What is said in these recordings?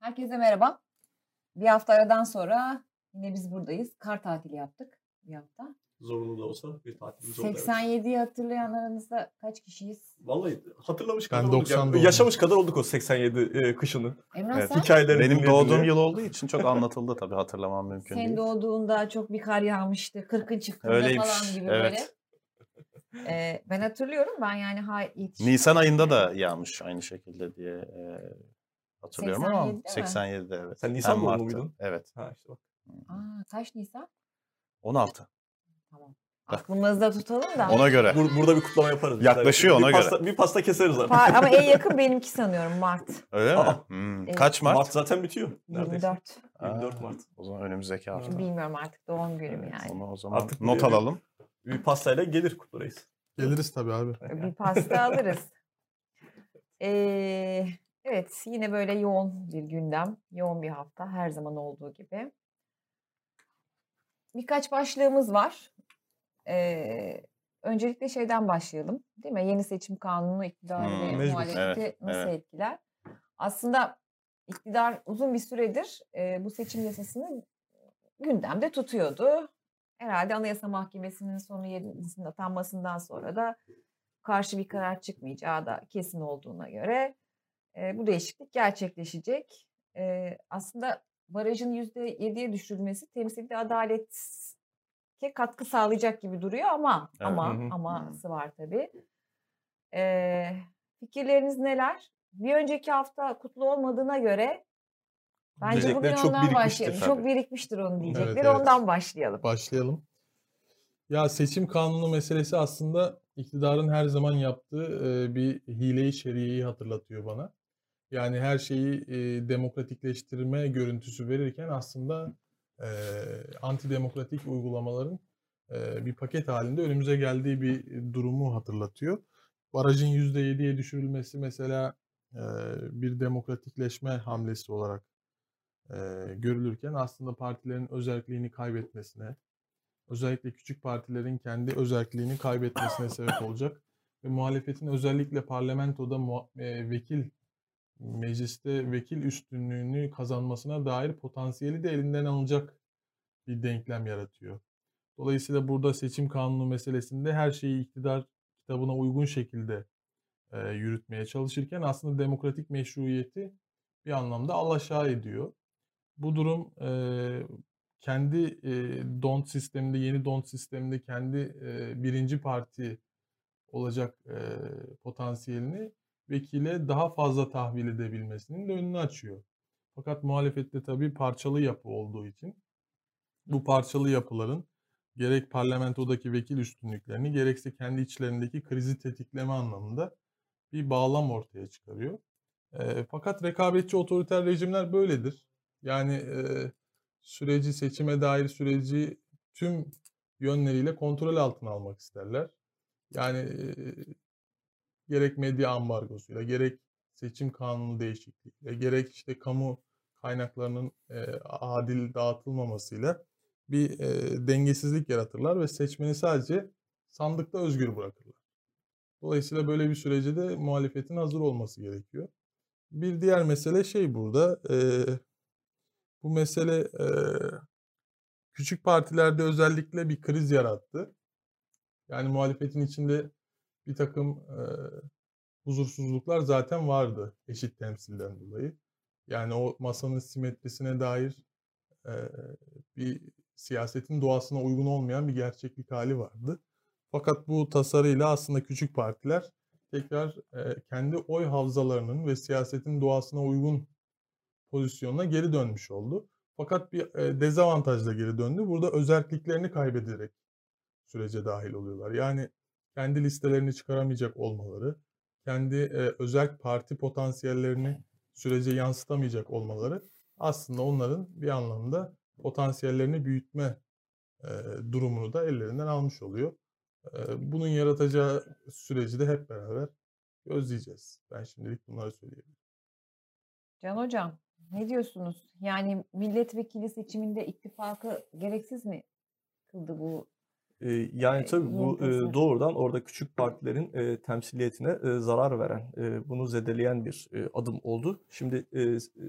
Herkese merhaba. Bir hafta aradan sonra yine biz buradayız. Kar tatili yaptık bir hafta. Zorunlu da olsa bir tatilimiz oldu. evet. 87'yi hatırlayan aranızda kaç kişiyiz? Vallahi hatırlamış Ben kadar olduk. 90 Yani doğumluyum. yaşamış kadar olduk o 87 e, kışını. Emrah Evet, sen? Benim dinleye doğduğum dinleye. yıl olduğu için çok anlatıldı tabii hatırlamam mümkün Senin değil. doğduğunda çok bir kar yağmıştı. Kırkın çıktığında Öyleymiş, falan gibi evet. böyle. Ee, ben hatırlıyorum. Ben yani ha, yetiştim. Nisan ayında da yağmış aynı şekilde diye e, hatırlıyorum 87'de ama mi? 87'de evet. Sen Nisan doğumlu muydun? Evet. Ha işte bak. Aa, kaç Nisan? 16. Tamam. Aklımızda tutalım da. Ona göre. Bur- burada bir kutlama yaparız. Yaklaşıyor, bir ona pasta, Bir pasta keseriz artık. Pa- ama en yakın benimki sanıyorum Mart. Öyle mi? Aa. Hmm. Evet. Kaç Mart? Mart zaten bitiyor. Neredeyse. 24. 24 Aa, Mart. O zaman önümüzdeki hafta. Bilmiyorum artık doğum günüm yani. Onu o zaman Artık not bir- alalım. Bir pastayla gelir kutlarız. Geliriz tabii abi. Bir pasta alırız. Ee, evet yine böyle yoğun bir gündem. Yoğun bir hafta her zaman olduğu gibi. Birkaç başlığımız var. Ee, öncelikle şeyden başlayalım. Değil mi? Yeni seçim kanunu iktidarı Hmm, ve mecbur. muhalefeti Evet, nasıl evet. etkiler? Aslında iktidar uzun bir süredir e, bu seçim yasasını gündemde tutuyordu. Herhalde Anayasa Mahkemesi'nin sonu yerisinin atanmasından sonra da karşı bir karar çıkmayacağı da kesin olduğuna göre e, bu değişiklik gerçekleşecek. E, aslında barajın %7'ye düşürülmesi temsilde adalete katkı sağlayacak gibi duruyor ama Evet. ama aması var tabii. E, fikirleriniz neler? Bir önceki hafta kutlu olmadığına göre bence bugün Diyecekleri çok ondan başlayalım. tabii. Çok birikmiştir onun diyecekleri. evet. Ondan başlayalım. Başlayalım. Ya seçim kanunu meselesi aslında iktidarın her zaman yaptığı bir hile-i şeriyeyi hatırlatıyor bana. Yani her şeyi e, demokratikleştirme görüntüsü verirken aslında e, antidemokratik uygulamaların e, bir paket halinde önümüze geldiği bir durumu hatırlatıyor. Barajın %7'ye düşürülmesi mesela e, bir demokratikleşme hamlesi olarak e, görülürken aslında partilerin özelliğini kaybetmesine, özellikle küçük partilerin kendi özelliğini kaybetmesine sebep olacak ve muhalefetin özellikle parlamentoda e, vekil mecliste vekil üstünlüğünü kazanmasına dair potansiyeli de elinden alınacak bir denklem yaratıyor. Dolayısıyla burada seçim kanunu meselesinde her şeyi iktidar kitabına uygun şekilde e, yürütmeye çalışırken aslında demokratik meşruiyeti bir anlamda alaşağı ediyor. Bu durum e, kendi e, don't sisteminde, yeni don't sisteminde kendi e, birinci parti olacak e, potansiyelini vekile daha fazla tahvil edebilmesinin de önünü açıyor. Fakat muhalefette tabii parçalı yapı olduğu için bu parçalı yapıların gerek parlamentodaki vekil üstünlüklerini gerekse kendi içlerindeki krizi tetikleme anlamında bir bağlam ortaya çıkarıyor. E, fakat rekabetçi otoriter rejimler böyledir. Yani e, süreci seçime dair süreci tüm yönleriyle kontrol altına almak isterler. Yani gerek medya ambargosuyla, gerek seçim kanunu değişikliğiyle, gerek işte kamu kaynaklarının e, adil dağıtılmamasıyla bir e, dengesizlik yaratırlar ve seçmeni sadece sandıkta özgür bırakırlar. Dolayısıyla böyle bir sürece de muhalefetin hazır olması gerekiyor. Bir diğer mesele şey burada, e, bu mesele e, küçük partilerde özellikle bir kriz yarattı. Yani muhalefetin içinde bir takım e, huzursuzluklar zaten vardı eşit temsilden dolayı. Yani o masanın simetrisine dair e, bir siyasetin doğasına uygun olmayan bir gerçeklik hali vardı. Fakat bu tasarıyla aslında küçük partiler tekrar e, kendi oy havzalarının ve siyasetin doğasına uygun pozisyonuna geri dönmüş oldu. Fakat bir e, dezavantajla geri döndü. Burada özelliklerini kaybederek sürece dahil oluyorlar. Yani kendi listelerini çıkaramayacak olmaları, kendi e, özel parti potansiyellerini sürece yansıtamayacak olmaları aslında onların bir anlamda potansiyellerini büyütme e, durumunu da ellerinden almış oluyor. E, bunun yaratacağı süreci de hep beraber gözleyeceğiz. Ben şimdilik bunları söyleyebilirim. Can Hocam ne diyorsunuz? Yani milletvekili seçiminde ittifakı gereksiz mi kıldı bu yani tabii bu doğrudan orada küçük partilerin temsiliyetine zarar veren, bunu zedeleyen bir adım oldu. Şimdi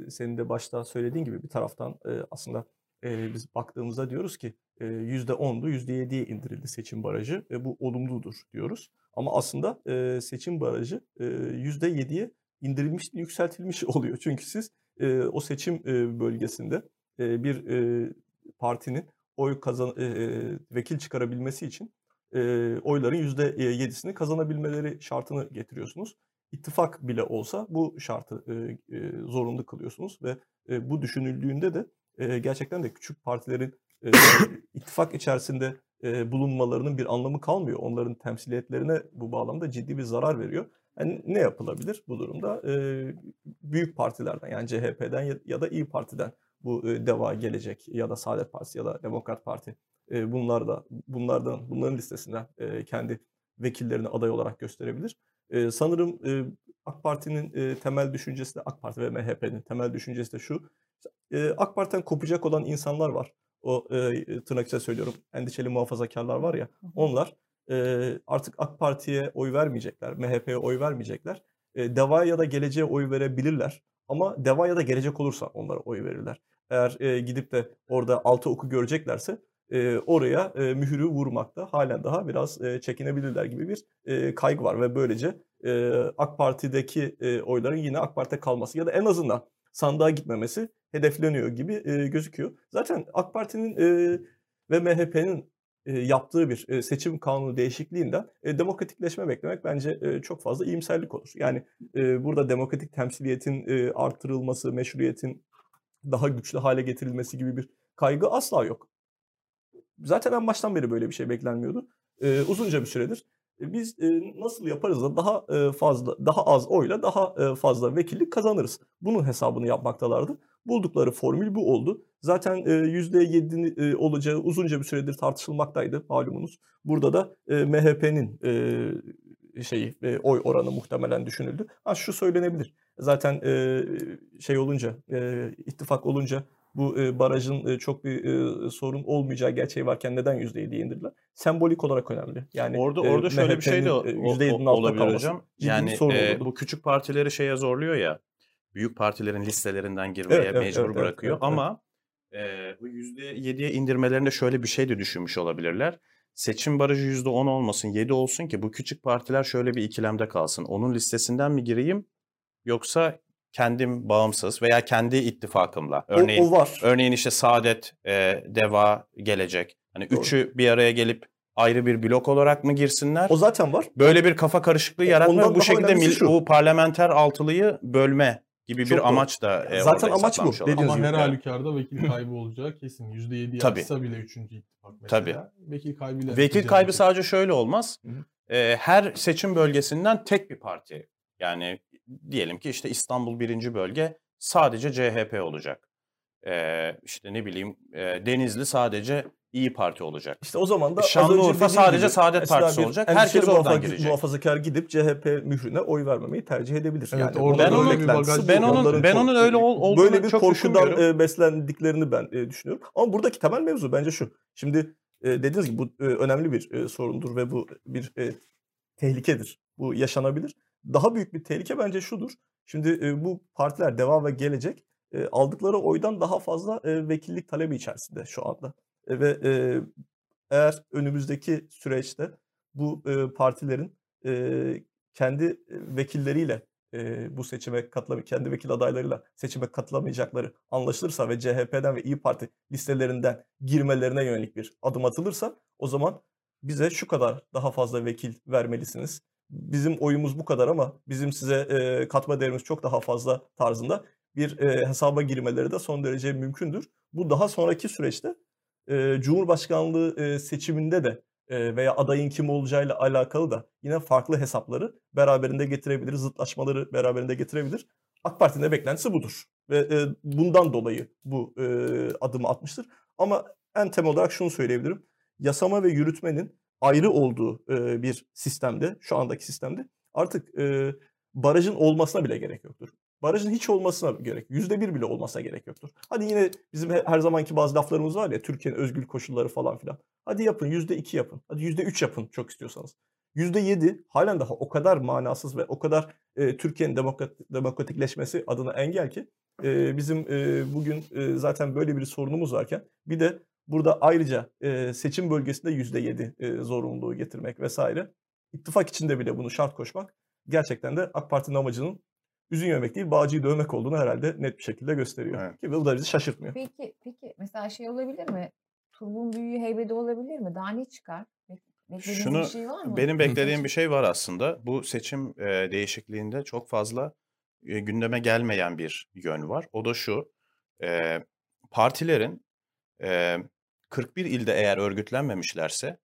senin de başta söylediğin gibi bir taraftan aslında biz baktığımızda diyoruz ki e, %10'du, %7'ye indirildi seçim barajı bu olumludur diyoruz. Ama aslında seçim barajı e, %7'ye indirilmiş, yükseltilmiş oluyor. Çünkü siz o seçim bölgesinde bir partinin oy kazan e, vekil çıkarabilmesi için e, oyların yüzde yedisini kazanabilmeleri şartını getiriyorsunuz. İttifak bile olsa bu şartı e, e, zorunlu kılıyorsunuz ve e, bu düşünüldüğünde de e, gerçekten de küçük partilerin e, ittifak içerisinde e, bulunmalarının bir anlamı kalmıyor. Onların temsiliyetlerine bu bağlamda ciddi bir zarar veriyor. Yani ne yapılabilir bu durumda? E, büyük partilerden yani CHP'den ya, ya da İyi Parti'den bu e, DEVA gelecek ya da Saadet Partisi ya da Demokrat Parti e, bunlar da bunlardan bunların listesinden e, kendi vekillerini aday olarak gösterebilir. Sanırım AK Parti'nin temel düşüncesi de AK Parti ve MHP'nin temel düşüncesi de şu. AK Parti'den kopacak olan insanlar var. O tırnak içinde söylüyorum endişeli muhafazakarlar var ya onlar artık AK Parti'ye oy vermeyecekler, MHP'ye oy vermeyecekler. DEVA ya da geleceğe oy verebilirler. Ama DEVA ya da gelecek olursa onlara oy verirler. Eğer e, gidip de orada altı oku göreceklerse e, oraya e, mührü vurmakta halen daha biraz e, çekinebilirler gibi bir e, kaygı var ve böylece e, AK Parti'deki e, oyların yine AK Parti'de kalması ya da en azından sandığa gitmemesi hedefleniyor gibi e, gözüküyor. Zaten AK Parti'nin e, ve MHP'nin e, yaptığı bir e, seçim kanunu değişikliğinden e, demokratikleşme beklemek bence e, çok fazla iyimserlik olur. Yani e, burada demokratik temsiliyetin e, artırılması, meşruiyetin daha güçlü hale getirilmesi gibi bir kaygı asla yok. Zaten en baştan beri böyle bir şey beklenmiyordu. E, uzunca bir süredir. E, biz e, nasıl yaparız da daha e, fazla, daha az oyla daha e, fazla vekillik kazanırız. Bunun hesabını yapmaktalardı. Buldukları formül bu oldu. Zaten e, %7'nin e, olacağı uzunca bir süredir tartışılmaktaydı malumunuz. Burada da e, MHP'nin şeyi e, oy oranı muhtemelen düşünüldü. Ha şu söylenebilir. Zaten e, şey olunca, e, ittifak olunca bu e, barajın e, çok bir e, sorun olmayacağı gerçeği varken neden %7'ye indirdiler? Sembolik olarak önemli. Yani Orada e, orada şöyle bir şey de o- MHP'nin, e, o- %7'nin altında olabilir kalması hocam. Yani e, bu küçük partileri şeye zorluyor ya. Büyük partilerin listelerinden girmeye Evet, evet, mecbur evet, evet, bırakıyor. evet, evet. Ama e, bu %7'ye indirmelerinde şöyle bir şey de düşünmüş olabilirler. Seçim barajı %10 olmasın, 7 olsun ki bu küçük partiler şöyle bir ikilemde kalsın. Onun listesinden mi gireyim yoksa kendim bağımsız veya kendi ittifakımla. O- Örneğin o, var. Örneğin işte Saadet, e, Deva gelecek. Hani Doğru. üçü bir araya gelip ayrı bir blok olarak mı girsinler? O zaten var. Böyle bir kafa karışıklığı O- yaratma bu şekilde mil, bu parlamenter altılıyı bölme gibi Çok bir doğru. amaç da e, Zaten amaç bu, Ama her Evet. halükarda vekil kaybı olacağı kesin. %7 Tabii. yapsa bile 3. ittifak mesela. Tabii. Vekil kaybıyla. Vekil kaybı edecek. sadece şöyle olmaz. Hı hı. E, her seçim bölgesinden tek bir parti. Yani diyelim ki işte İstanbul birinci bölge sadece CHP olacak. E, işte ne bileyim e, Denizli sadece İyi Parti olacak. İşte o zaman da az Şanlıurfa sadece gibi Saadet Partisi olacak. Herkes oradan muhafaza- girecek. Muhafazakar gidip CHP mührüne oy vermemeyi tercih edebilir. Evet, yani orada Ben onun- ben onun- ben onun öyle ol- olduğunu böyle bir çok korkudan e, beslendiklerini ben e, düşünüyorum. Ama buradaki temel mevzu bence şu. Şimdi e, dediğiniz gibi bu e, önemli bir e, sorundur ve bu bir e, tehlikedir. Bu yaşanabilir. Daha büyük bir tehlike bence şudur. Şimdi e, bu partiler Deva ve Gelecek aldıkları oydan daha fazla vekillik talebi içerisinde şu anda. E, ve eğer önümüzdeki süreçte bu partilerin kendi vekilleriyle e, bu seçime katılamayacak, kendi vekil adaylarıyla seçime katılamayacakları anlaşılırsa ve CHP'den ve İyi Parti listelerinden girmelerine yönelik bir adım atılırsa o zaman bize şu kadar daha fazla vekil vermelisiniz. Bizim oyumuz bu kadar ama bizim size e, katma değerimiz çok daha fazla tarzında bir e, hesaba girmeleri de son derece mümkündür. Bu daha sonraki süreçte e, Cumhurbaşkanlığı e, seçiminde de e, veya adayın kim olacağıyla alakalı da yine farklı hesapları beraberinde getirebilir, zıtlaşmaları beraberinde getirebilir. AK Parti'nin de beklentisi budur ve e, bundan dolayı bu e, adımı atmıştır. Ama en temel olarak şunu söyleyebilirim. Yasama ve yürütmenin ayrı olduğu e, bir sistemde, şu andaki sistemde artık e, barajın olmasına bile gerek yoktur. Barajın hiç olmasına gerek. Yüzde bir bile olmasa gerek yoktur. Hadi yine bizim he- her zamanki bazı laflarımız var ya Türkiye'nin özgül koşulları falan filan. Hadi yapın yüzde iki yapın. Hadi yüzde üç yapın çok istiyorsanız. Yüzde yedi halen daha o kadar manasız ve o kadar e, Türkiye'nin demokrat, demokratikleşmesi adına engel ki e, bizim e, bugün e, zaten böyle bir sorunumuz varken bir de burada ayrıca e, seçim bölgesinde yüzde yedi e, zorunluluğu getirmek vesaire. İttifak içinde bile bunu şart koşmak gerçekten de AK Parti'nin amacının üzün yemek değil bağcıyı dövmek olduğunu herhalde net bir şekilde gösteriyor. Evet. Ki bu da bizi şaşırtmıyor. Peki peki mesela şey olabilir mi? Turbun büyüğü heybede olabilir mi? Daha ne çıkar? Bek- Beklediğiniz Şunu bir şey var mı? benim beklediğim bir şey var aslında. Bu seçim e, değişikliğinde çok fazla e, gündeme gelmeyen bir yön var. O da şu. e, partilerin e, 41 ilde eğer örgütlenmemişlerse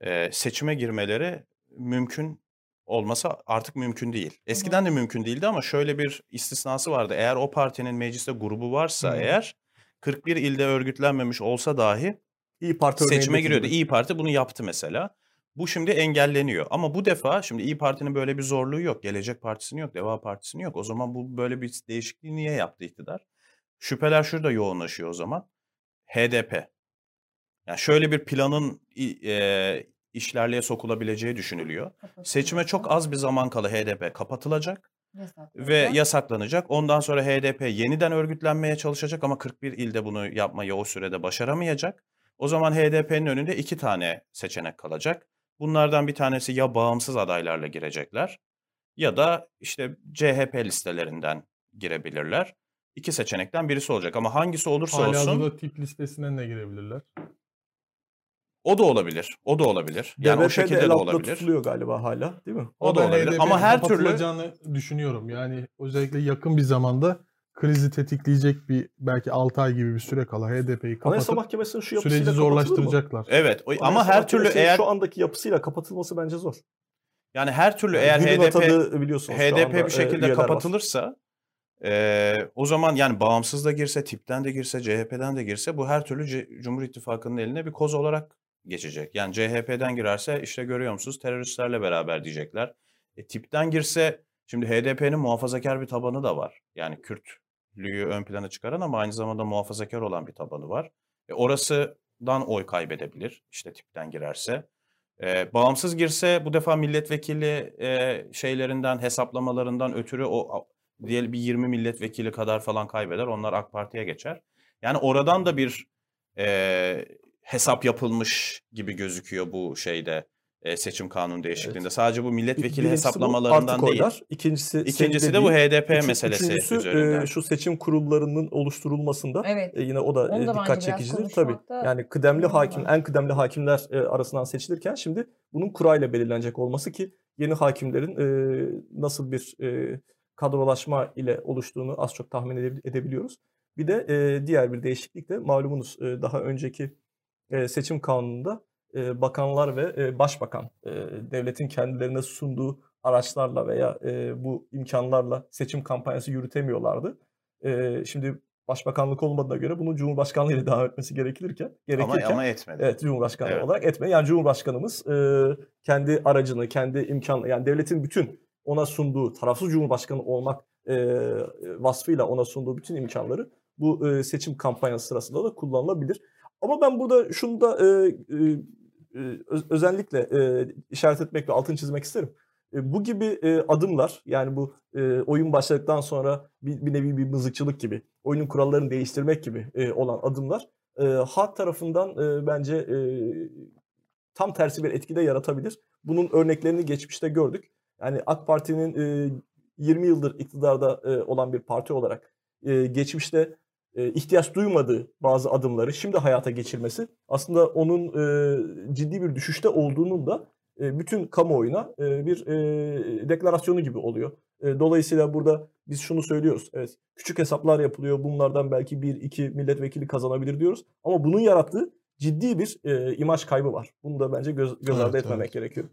e, seçime girmeleri mümkün olmasa artık mümkün değil. Eskiden de mümkün değildi ama şöyle bir istisnası vardı. Eğer o partinin mecliste grubu varsa Hı. eğer 41 ilde örgütlenmemiş olsa dahi İyi Parti seçime giriyordu. İyi Parti bunu yaptı mesela. Bu şimdi engelleniyor. Ama bu defa şimdi İyi Parti'nin böyle bir zorluğu yok. Gelecek Partisi'nin yok, Deva Partisi'nin yok. O zaman bu böyle bir değişikliği niye yaptı iktidar? Şüpheler şurada yoğunlaşıyor o zaman. HDP. Yani şöyle bir planın e, işlerliğe sokulabileceği düşünülüyor. Seçime çok az bir zaman kala HDP kapatılacak ve yasaklanacak. Ondan sonra HDP yeniden örgütlenmeye çalışacak ama 41 ilde bunu yapmayı o sürede başaramayacak. O zaman HDP'nin önünde iki tane seçenek kalacak. Bunlardan bir tanesi ya bağımsız adaylarla girecekler ya da işte CHP listelerinden girebilirler. İki seçenekten birisi olacak ama hangisi olursa Hali olsun hazırda tip listesinden de girebilirler. O da olabilir. O da olabilir. Yani o DBP de şekilde de altında olabilir. tutuluyor galiba hala değil mi? O da ben olabilir. HDP'nin Ama her türlü düşünüyorum. Yani özellikle yakın bir zamanda krizi tetikleyecek bir belki 6 ay gibi bir süre kala HDP'yi Anayasa kapatıp Mahkemesi'nin şu yapısıyla süreci kapatılır mı? zorlaştıracaklar. evet o- ama Anayasa her türlü eğer şu andaki yapısıyla kapatılması bence zor. yani her türlü Yani eğer HDP HDP bir e, şekilde üyeler var. kapatılırsa eee, o zaman yani bağımsız da girse, tipten de girse, CHP'den de girse bu her türlü C- Cumhur İttifakı'nın eline bir koz olarak geçecek. Yani CHP'den girerse işte görüyor musunuz teröristlerle beraber diyecekler. E, tipten girse şimdi HDP'nin muhafazakar bir tabanı da var. Yani Kürtlüğü ön plana çıkaran ama aynı zamanda muhafazakar olan bir tabanı var. E, orasından oy kaybedebilir işte tipten girerse. E, bağımsız girse bu defa milletvekili e, şeylerinden hesaplamalarından ötürü o diyelim bir 20 milletvekili kadar falan kaybeder. Onlar AK Parti'ye geçer. Yani oradan da bir e, hesap yapılmış gibi gözüküyor bu şeyde e, seçim kanunu değişikliğinde. Sadece bu milletvekili Birincisi hesaplamalarından değil. koylar. İkincisi, İkincisi de bu. HDP Üçü- meselesi Üçüncüsü e, üzerinden. şu seçim kurullarının oluşturulmasında Evet. e, yine o da Onu e, da bence dikkat çekicidir. Tabii yani kıdemli hakim, var. en kıdemli hakimler e, arasından seçilirken şimdi bunun kurayla belirlenecek olması ki yeni hakimlerin e, nasıl bir e, kadrolaşma ile oluştuğunu az çok tahmin edebil- edebiliyoruz. Bir de e, diğer bir değişiklik de malumunuz e, daha önceki e, seçim kanununda e, bakanlar ve e, başbakan e, devletin kendilerine sunduğu araçlarla veya e, bu imkanlarla seçim kampanyası yürütemiyorlardı. E, şimdi başbakanlık olmadığına göre bunun Cumhurbaşkanlığı ile devam etmesi gerekirken, Ama, gerekirken ama etmedi. Evet Cumhurbaşkanı Evet. olarak etme. Yani Cumhurbaşkanımız e, kendi aracını, kendi imkan yani devletin bütün ona sunduğu tarafsız Cumhurbaşkanı olmak e, vasfıyla ona sunduğu bütün imkanları bu e, seçim kampanyası sırasında da kullanılabilir. Ama ben burada şunu da e, e, e, öz- özellikle e, işaret etmek ve altını çizmek isterim. E, bu gibi e, adımlar yani bu e, oyun başladıktan sonra bir, bir nevi bir mızıkçılık gibi, oyunun kurallarını değiştirmek gibi e, olan adımlar e, halk tarafından e, bence e, tam tersi bir etki de yaratabilir. Bunun örneklerini geçmişte gördük. Yani AK Parti'nin e, 20 yıldır iktidarda e, olan bir parti olarak e, geçmişte ihtiyaç duymadığı bazı adımları şimdi hayata geçirmesi aslında onun e, ciddi bir düşüşte olduğunun da e, bütün kamuoyuna e, bir e, deklarasyonu gibi oluyor. E, dolayısıyla burada biz şunu söylüyoruz. Evet, küçük hesaplar yapılıyor. Bunlardan belki bir iki milletvekili kazanabilir diyoruz. Ama bunun yarattığı ciddi bir e, imaj kaybı var. Bunu da bence göz, göz ardı Evet, etmemek evet. gerekiyor.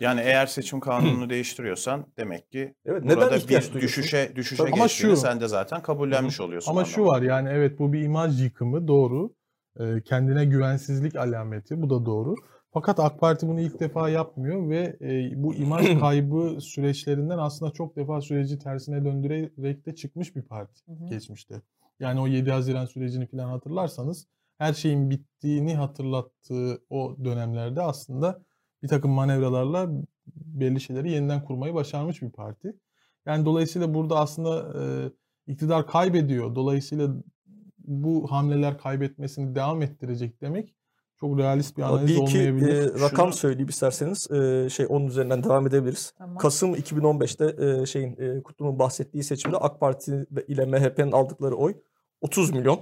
Yani eğer seçim kanununu değiştiriyorsan demek ki Evet, burada bir düşüşe düşüşe Tabii. Ama şu- sen de zaten kabullenmiş oluyorsun. Ama şu anlamında. var yani evet bu bir imaj yıkımı doğru. Ee, kendine güvensizlik alameti bu da doğru. Fakat AK Parti bunu ilk defa yapmıyor ve e, bu imaj kaybı süreçlerinden aslında çok defa süreci tersine döndürerek de çıkmış bir parti Hı hı. geçmişte. Yani o 7 Haziran sürecini falan hatırlarsanız her şeyin bittiğini hatırlattığı o dönemlerde aslında bir takım manevralarla belli şeyleri yeniden kurmayı başarmış bir parti. Yani dolayısıyla burada aslında e, iktidar kaybediyor. Dolayısıyla bu hamleler kaybetmesini devam ettirecek demek çok realist bir analiz Bir iki olmayabilir. e, rakam Şunu- söyleyeyim isterseniz. E, şey onun üzerinden devam edebiliriz. Tamam. Kasım 2015'te e, şeyin e, Kutlu'nun bahsettiği seçimde AK Parti ile MHP'nin aldıkları oy 30 milyon.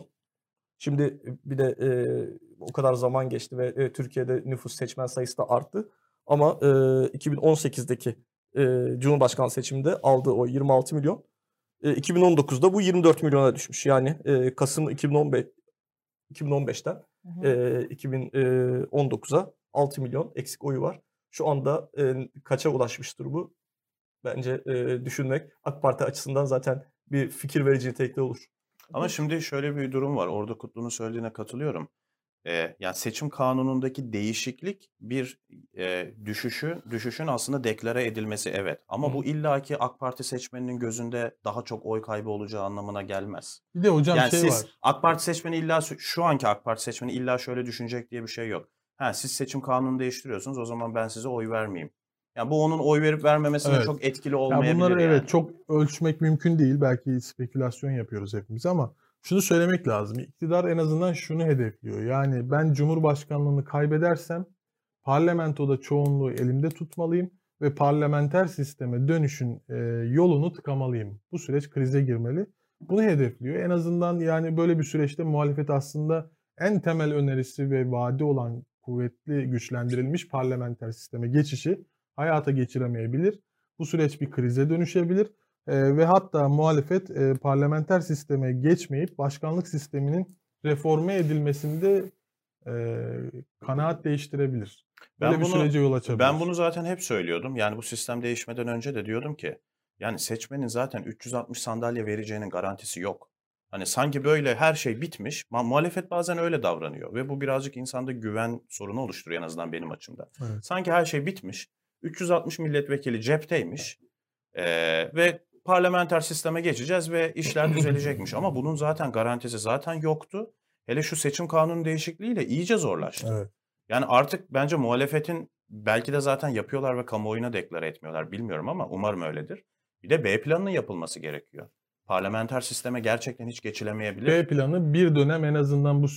Şimdi e, bir de e, o kadar zaman geçti ve e, Türkiye'de nüfus seçmen sayısı da arttı. Ama e, 2018'deki e, Cumhurbaşkanı seçiminde aldığı oy 26 milyon. E, 2019'da bu 24 milyona düşmüş. Yani e, Kasım 2015 2015'ten Hı hı. e, 2019'a 6 milyon eksik oyu var. Şu anda e, kaça ulaşmıştır bu? Bence e, düşünmek AK Parti açısından zaten bir fikir verici nitelikte olur. Ama şimdi şöyle bir durum var. Orada Kutlu'nun söylediğine katılıyorum. Ee, yani seçim kanunundaki değişiklik bir e, düşüşü, düşüşün aslında deklare edilmesi evet. Ama Hı bu illaki AK Parti seçmeninin gözünde daha çok oy kaybı olacağı anlamına gelmez. Bir de hocam yani şey siz var. AK Parti seçmeni illa şu anki AK Parti seçmeni illa şöyle düşünecek diye bir şey yok. Ha siz seçim kanunu değiştiriyorsunuz o zaman ben size oy vermeyeyim. Yani bu onun oy verip vermemesine Evet. çok etkili Ya olmayabilir. bunları yani. evet çok ölçmek mümkün değil. Belki spekülasyon yapıyoruz hepimiz ama şunu söylemek lazım. İktidar en azından şunu hedefliyor. Yani ben Cumhurbaşkanlığını kaybedersem parlamentoda çoğunluğu elimde tutmalıyım ve parlamenter sisteme dönüşün e, yolunu tıkamalıyım. Bu süreç krize girmeli. Bunu hedefliyor. En azından yani böyle bir süreçte muhalefet aslında en temel önerisi ve vaadi olan kuvvetli güçlendirilmiş parlamenter sisteme geçişi hayata geçiremeyebilir. Bu süreç bir krize dönüşebilir Ee, ve hatta muhalefet e, parlamenter sisteme geçmeyip başkanlık sisteminin reforme edilmesinde e, kanaat değiştirebilir. Ben Böyle bir bunu- sürece yol açabilir. Ben bunu zaten hep söylüyordum. Yani bu sistem değişmeden önce de diyordum ki yani seçmenin zaten 360 sandalye vereceğinin garantisi yok. Hani sanki böyle her şey bitmiş. Ma- muhalefet bazen öyle davranıyor ve bu birazcık insanda güven sorunu oluşturuyor en azından benim açımdan. Evet. Sanki her şey bitmiş. 360 milletvekili cepteymiş. Ee, ve parlamenter sisteme geçeceğiz ve işler düzelecekmiş. Ama bunun zaten garantisi zaten yoktu. Hele şu seçim kanunu değişikliğiyle iyice zorlaştı. Evet. Yani artık bence muhalefetin belki de zaten yapıyorlar ve kamuoyuna deklare etmiyorlar bilmiyorum ama umarım öyledir. Bir de B planının yapılması gerekiyor. Parlamenter sisteme gerçekten hiç geçilemeyebilir. B planı bir dönem en azından bu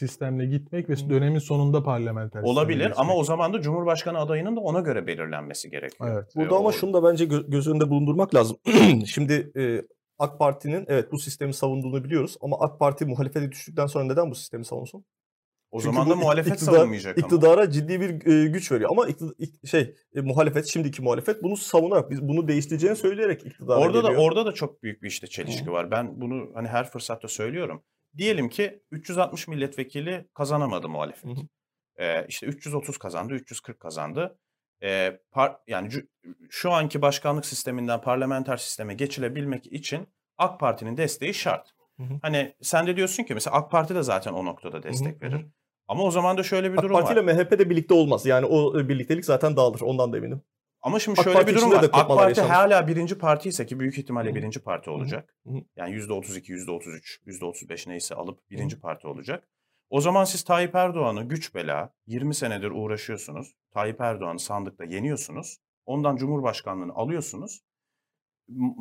sistemle gitmek ve dönemin sonunda parlamenter Olabilir ama o zaman da Cumhurbaşkanı adayının da ona göre belirlenmesi gerekiyor. Evet. Ee, Burada ama o- şunu da bence gö- göz önünde bulundurmak lazım. Şimdi e, AK Parti'nin evet bu sistemi savunduğunu biliyoruz ama AK Parti muhalefete düştükten sonra neden bu sistemi savunsun? o Çünkü zaman da muhalefet iktidar- savunmayacak ama. İktidara ciddi bir e, güç veriyor ama iktid- ik- şey e, muhalefet şimdiki muhalefet bunu savunarak biz bunu değiştireceğini söyleyerek iktidara Orada da geliyor. orada da çok büyük bir işte çelişki var. Ben bunu hani her fırsatta söylüyorum. Diyelim ki 360 milletvekili kazanamadı muhalefet. Ee, işte 330 kazandı, 340 kazandı. Ee, par, yani şu anki başkanlık sisteminden parlamenter sisteme geçilebilmek için AK Parti'nin desteği şart. Hı hı. Hani sen de diyorsun ki mesela AK Parti de zaten o noktada destek hı hı. verir. Ama o zaman da şöyle bir AK durum Parti ile var. MHP de birlikte olmaz. Yani o e, birliktelik zaten dağılır. Ondan da eminim. Ama şimdi AK şöyle Parti bir durum var. AK Parti yaşanmış. hala birinci parti ise ki büyük ihtimalle Hı hı. birinci parti hı. olacak. Hı hı. Yani %32, %33, %35 neyse alıp birinci parti olacak. O zaman siz Tayyip Erdoğan'ı güç bela 20 senedir uğraşıyorsunuz. Tayyip Erdoğan'ı sandıkta yeniyorsunuz. Ondan Cumhurbaşkanlığını alıyorsunuz.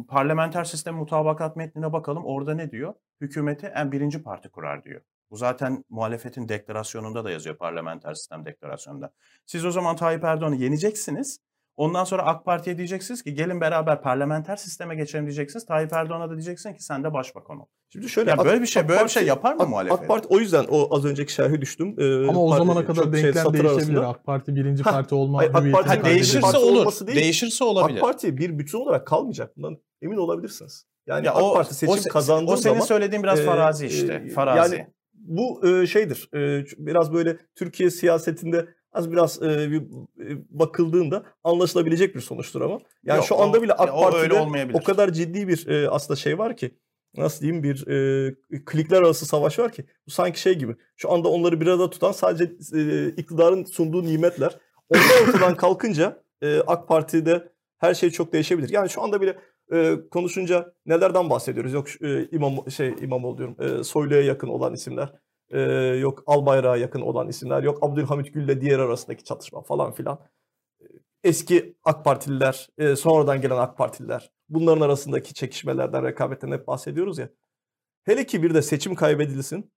Parlamenter sistem mutabakat metnine bakalım. Orada ne diyor? Hükümeti en birinci parti kurar diyor. Bu zaten muhalefetin deklarasyonunda da yazıyor parlamenter sistem deklarasyonunda. Siz o zaman Tayyip Erdoğan'ı yeneceksiniz. Ondan sonra AK Parti'ye diyeceksiniz ki gelin beraber parlamenter sisteme geçelim diyeceksiniz. Tayyip Erdoğan'a da diyeceksin ki sen de başbakan ol. Şimdi şöyle Ya böyle bir şey AK böyle bir şey yapar mı AK, muhalefet? AK Parti o yüzden o az önceki şerhi düştüm. Ee, Ama o zamana kadar şey, denklem satır değişebilr. arasında. AK Parti birinci Ha, parti olma hayır, AK Parti Ha, değişirse parti olur. değil. Değişirse olabilir. AK Parti bir bütün olarak kalmayacak. Bundan emin olabilirsiniz. Yani Ya AK o, Parti seçim o, kazandığı o senin zaman söylediğin biraz e, farazi işte. e, farazi. yani bu e, şeydir. E, biraz böyle Türkiye siyasetinde az biraz e, bir e, bakıldığında anlaşılabilecek bir sonuçtur ama. Yani Yok, şu anda o- bile AK ya o Parti'de olmayabilir. o kadar ciddi bir e, aslında şey var ki nasıl diyeyim bir e, klikler arası savaş var ki bu sanki şey gibi. Şu anda onları bir arada tutan sadece e, iktidarın sunduğu nimetler. Onlar ortadan kalkınca e, AK Parti'de her şey çok değişebilir. Yani şu anda bile e, konuşunca nelerden bahsediyoruz? Yok e, İmam şey İmamoğlu diyorum. E, Soylu'ya yakın olan isimler. E, yok Albayrak'a yakın olan isimler. Yok Abdülhamit Gül'le diğer arasındaki çatışma falan filan. Eski AK Partililer, e, sonradan gelen AK Partililer. Bunların arasındaki çekişmelerden, rekabetten hep bahsediyoruz ya. Hele ki bir de seçim kaybedilsin.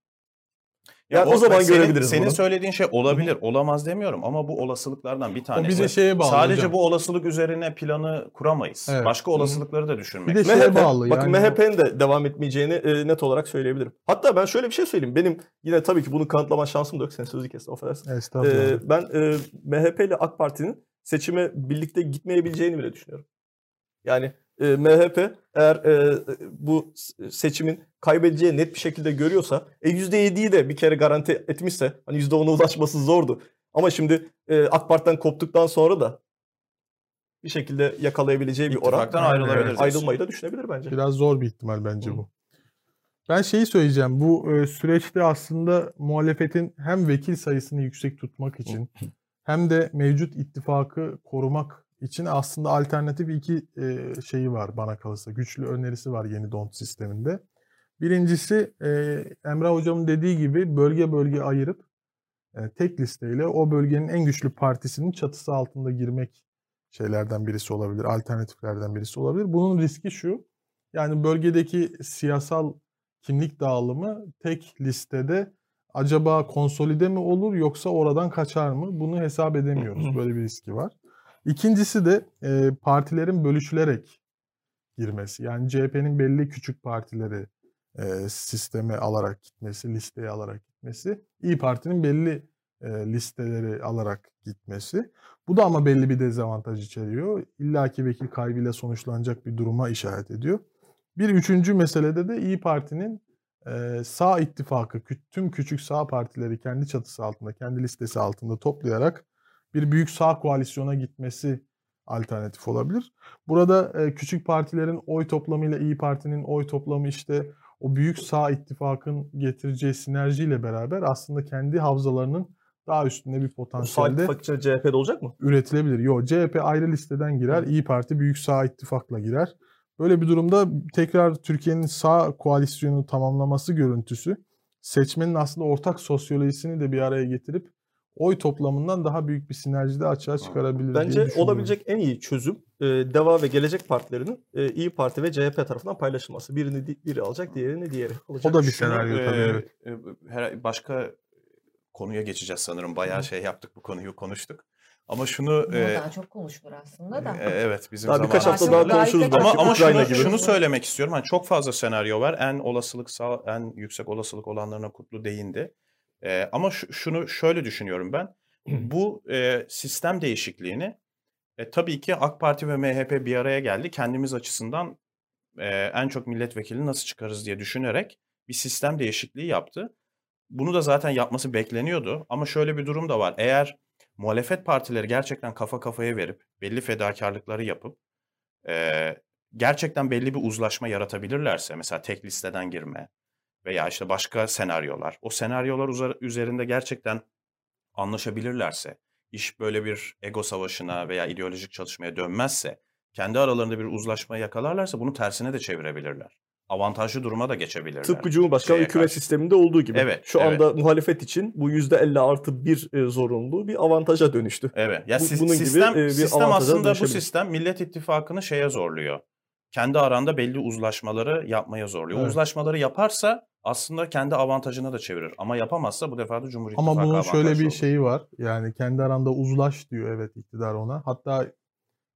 Ya Yani o zaman senin, görebiliriz Senin bunu. söylediğin şey olabilir, olamaz demiyorum ama bu olasılıklardan bir O tanesi. bir de şeye bağlı Sadece hocam. bu olasılık üzerine planı kuramayız. Evet. Başka olasılıkları da düşünmek. Bir de şeye MHP, bağlı bakın yani. MHP'nin de devam etmeyeceğini e, net olarak söyleyebilirim. Hatta ben şöyle bir şey söyleyeyim. Benim yine tabii ki bunu kanıtlama şansım da yok. Sen sözü kes, affedersin. Estağfurullah. Ee, ben e, MHP ile AK Parti'nin seçime birlikte gitmeyebileceğini bile düşünüyorum. Yani e, MHP eğer e, bu s- seçimin kaybedeceği net bir şekilde görüyorsa e, %7'yi de bir kere garanti etmişse hani %10'a ulaşması zordu. Ama şimdi e, AK Parti'den koptuktan sonra da bir şekilde yakalayabileceği bir oran İttifaktan Aynen, ayrılabilir. evet. ayrılmayı da düşünebilir bence. Biraz zor bir ihtimal bence Hı. bu. Ben şeyi söyleyeceğim. Bu e, süreçte aslında muhalefetin hem vekil sayısını yüksek tutmak için hem de mevcut ittifakı korumak için aslında alternatif iki e, şeyi var bana kalırsa. Güçlü önerisi var yeni don sisteminde. Birincisi e, Emrah Hocam'ın dediği gibi bölge bölge ayırıp e, tek listeyle o bölgenin en güçlü partisinin çatısı altında girmek şeylerden birisi olabilir, alternatiflerden birisi olabilir. Bunun riski şu, yani bölgedeki siyasal kimlik dağılımı tek listede acaba konsolide mi olur yoksa oradan kaçar mı? Bunu hesap edemiyoruz. Böyle bir riski var. İkincisi de e, partilerin bölüşülerek girmesi. Yani CHP'nin belli küçük partileri e, sisteme alarak gitmesi, listeye alarak gitmesi. İyi Parti'nin belli e, listeleri alarak gitmesi. Bu da ama belli bir dezavantaj içeriyor. İlla ki vekil kaybıyla sonuçlanacak bir duruma işaret ediyor. Bir üçüncü meselede de İyi Parti'nin e, sağ ittifakı, tüm küçük sağ partileri kendi çatısı altında, kendi listesi altında toplayarak bir büyük sağ koalisyona gitmesi alternatif olabilir. Burada e, küçük partilerin oy toplamıyla İyi Parti'nin oy toplamı işte o büyük sağ ittifakın getireceği sinerjiyle beraber aslında kendi havzalarının daha üstünde bir Bu sağ potansiyelde ittifak CHP'de olacak mı? üretilebilir. Yo CHP ayrı listeden girer, İyi Parti büyük sağ ittifakla girer. Böyle bir durumda tekrar Türkiye'nin sağ koalisyonu tamamlaması görüntüsü seçmenin aslında ortak sosyolojisini de bir araya getirip oy toplamından daha büyük bir sinerjide açığa çıkarabilir diye Bence olabilecek en iyi çözüm e, Deva ve Gelecek Partilerinin e, İyi Parti ve CHP tarafından paylaşılması. Birini biri alacak, diğerini diğeri alacak. O da bir senaryo e, tabii evet. e, her- başka konuya geçeceğiz sanırım. Bayağı şey yaptık bu konuyu konuştuk. Ama şunu Bunu e, daha çok konuşulur aslında da. e, evet bizim Daha birkaç hafta daha konuşuruz Ama- belki. Ama, şunu, gibi. şunu söylemek istiyorum. Hani çok fazla senaryo var. En olasılık sağ, en yüksek olasılık olanlarına Kutlu değindi. Ee, ama şu- şunu şöyle düşünüyorum ben. Bu e, sistem değişikliğini e, tabii ki AK Parti ve MHP bir araya geldi. Kendimiz açısından e, en çok milletvekili nasıl çıkarız diye düşünerek bir sistem değişikliği yaptı. Bunu da zaten yapması bekleniyordu. Ama şöyle bir durum da var. Eğer muhalefet partileri gerçekten kafa kafaya verip belli fedakarlıkları yapıp e, gerçekten belli bir uzlaşma yaratabilirlerse mesela tek listeden girme veya işte başka senaryolar o senaryolar üzerinde gerçekten anlaşabilirlerse iş böyle bir ego savaşına veya ideolojik çatışmaya dönmezse kendi aralarında bir uzlaşma yakalarlarsa bunu tersine de çevirebilirler. Avantajlı duruma da geçebilirler. Tıpkı Cumhurbaşkanlığı hükümet karşı. sisteminde olduğu gibi. Evet, Şu evet. anda muhalefet için bu %50 artı bir e, zorunluluğu bir avantaja dönüştü. Evet. Ya Bu- sis- bunun gibi, sistem, e, bir sistem aslında bu sistem Millet İttifakı'nı şeye zorluyor. Kendi aranda belli uzlaşmaları yapmaya zorluyor. Evet. uzlaşmaları yaparsa aslında kendi avantajına da çevirir. Ama yapamazsa bu defa da Cumhur İttifakı Ama bunun şöyle bir olur. şeyi var. Yani kendi aranda uzlaş diyor evet iktidar ona. Hatta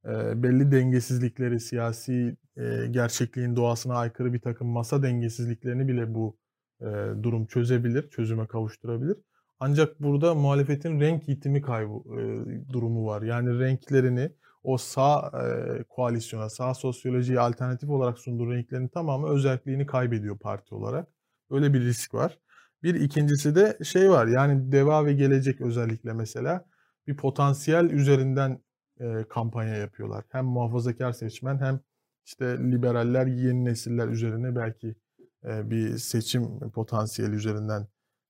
e, belli dengesizlikleri, siyasi e, gerçekliğin doğasına aykırı bir takım masa dengesizliklerini bile bu e, durum çözebilir, çözüme kavuşturabilir. Ancak burada muhalefetin renk itimi kaybı e, durumu var. Yani renklerini o sağ e, koalisyona, sağ sosyolojiye alternatif olarak sunduğu renklerin tamamı özelliğini kaybediyor parti olarak. Öyle bir risk var. Bir ikincisi de şey var yani deva ve gelecek özellikle mesela bir potansiyel üzerinden e, kampanya yapıyorlar. Hem muhafazakar seçmen hem işte liberaller, yeni nesiller üzerine belki e, bir seçim potansiyeli üzerinden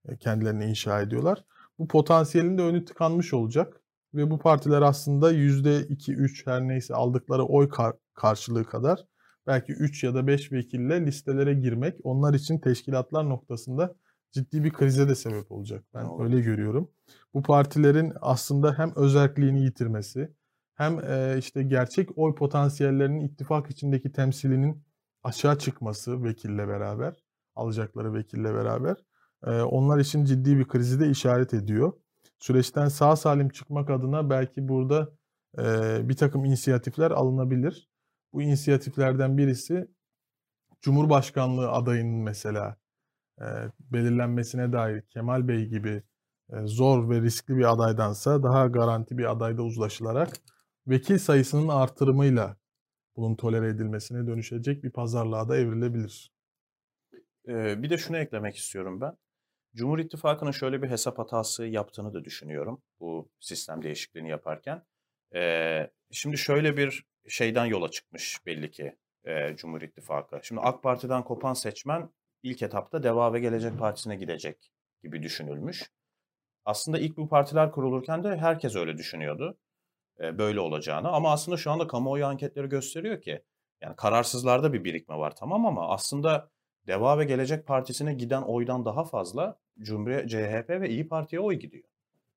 e, kendilerini inşa ediyorlar. Bu potansiyelin de önü tıkanmış olacak ve bu partiler aslında %2-3 her neyse aldıkları oy kar- karşılığı kadar belki 3 ya da 5 vekille listelere girmek onlar için teşkilatlar noktasında ciddi bir krize de sebep olacak. Ben Doğru. öyle görüyorum. Bu partilerin aslında hem özerkliğini yitirmesi hem e, işte gerçek oy potansiyellerinin ittifak içindeki temsilinin aşağı çıkması vekille beraber, alacakları vekille beraber e, onlar için ciddi bir krizi de işaret ediyor. Süreçten sağ salim çıkmak adına belki burada e, bir takım inisiyatifler alınabilir. Bu inisiyatiflerden birisi Cumhurbaşkanlığı adayının mesela e, belirlenmesine dair Kemal Bey gibi e, zor ve riskli bir adaydansa daha garanti bir adayda uzlaşılarak vekil sayısının artırımıyla bunun tolere edilmesine dönüşecek bir pazarlığa da evrilebilir. Ee, bir de şunu eklemek istiyorum ben. Cumhur İttifakı'nın şöyle bir hesap hatası yaptığını da düşünüyorum bu sistem değişikliğini yaparken. Ee, şimdi şöyle bir şeyden yola çıkmış belli ki e, Cumhur İttifakı. Şimdi AK Parti'den kopan seçmen ilk etapta Deva ve Gelecek Partisi'ne gidecek gibi düşünülmüş. Aslında ilk bu partiler kurulurken de herkes öyle düşünüyordu. e, böyle olacağını. Ama aslında şu anda kamuoyu anketleri gösteriyor ki yani kararsızlarda bir birikme var tamam ama aslında Deva ve Gelecek Partisi'ne giden oydan daha fazla Cumhuriyet, CHP ve İyi Parti'ye oy gidiyor.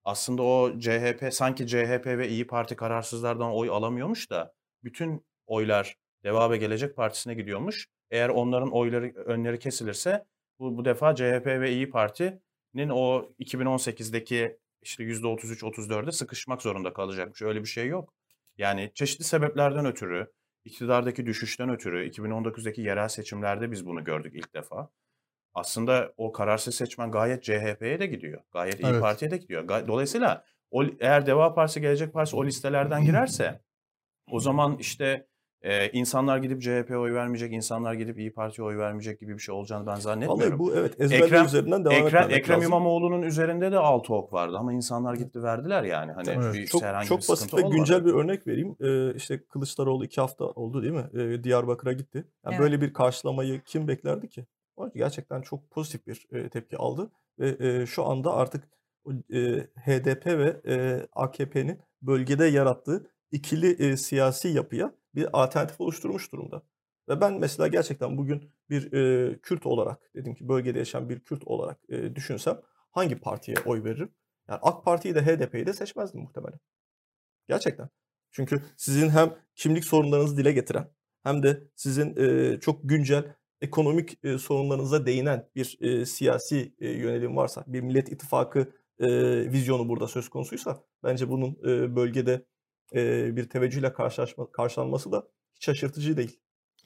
Aslında o CHP sanki CHP ve İyi Parti kararsızlardan oy alamıyormuş da bütün oylar Deva ve Gelecek Partisi'ne gidiyormuş. Eğer onların oyları önleri kesilirse bu, bu defa CHP ve İyi Parti'nin o 2018'deki işte %33-34'e sıkışmak zorunda kalacakmış. Öyle bir şey yok. Yani çeşitli sebeplerden ötürü, iktidardaki düşüşten ötürü 2019'daki yerel seçimlerde biz bunu gördük ilk defa. Aslında o kararsız seçmen gayet CHP'ye de gidiyor. Gayet İyi Evet. Parti'ye de gidiyor. Dolayısıyla o, eğer Deva Partisi, Gelecek Partisi o listelerden girerse o zaman işte e, insanlar gidip CHP'ye oy vermeyecek, insanlar gidip İyi Parti'ye oy vermeyecek gibi bir şey olacağını ben zannetmiyorum. Vallahi bu evet ezberler Ekrem- üzerinden devam Ekrem, Ekrem lazım. İmamoğlu'nun üzerinde de 6 ok vardı ama insanlar gitti verdiler yani. Hani Evet. bir, Çok, herhangi çok bir basit ve olmadı. güncel bir örnek vereyim. Ee, işte Kılıçdaroğlu iki hafta oldu değil mi? Ee, Diyarbakır'a gitti. Yani Evet. Böyle bir karşılamayı kim beklerdi ki? O gerçekten çok pozitif bir tepki aldı. Ve şu anda artık HDP ve AKP'nin bölgede yarattığı ikili siyasi yapıya bir alternatif oluşturmuş durumda. Ve ben mesela gerçekten bugün bir e, Kürt olarak dedim ki bölgede yaşayan bir Kürt olarak düşünsem hangi partiye oy veririm? Yani AK Parti'yi de HDP'yi de seçmezdim muhtemelen. Gerçekten. Çünkü sizin hem kimlik sorunlarınızı dile getiren hem de sizin çok güncel ekonomik e, sorunlarınıza değinen bir e, siyasi e, yönelim varsa, bir Millet İttifakı e, vizyonu burada söz konusuysa bence bunun e, bölgede e, bir teveccühle karşılaşma, karşılanması da hiç şaşırtıcı değil.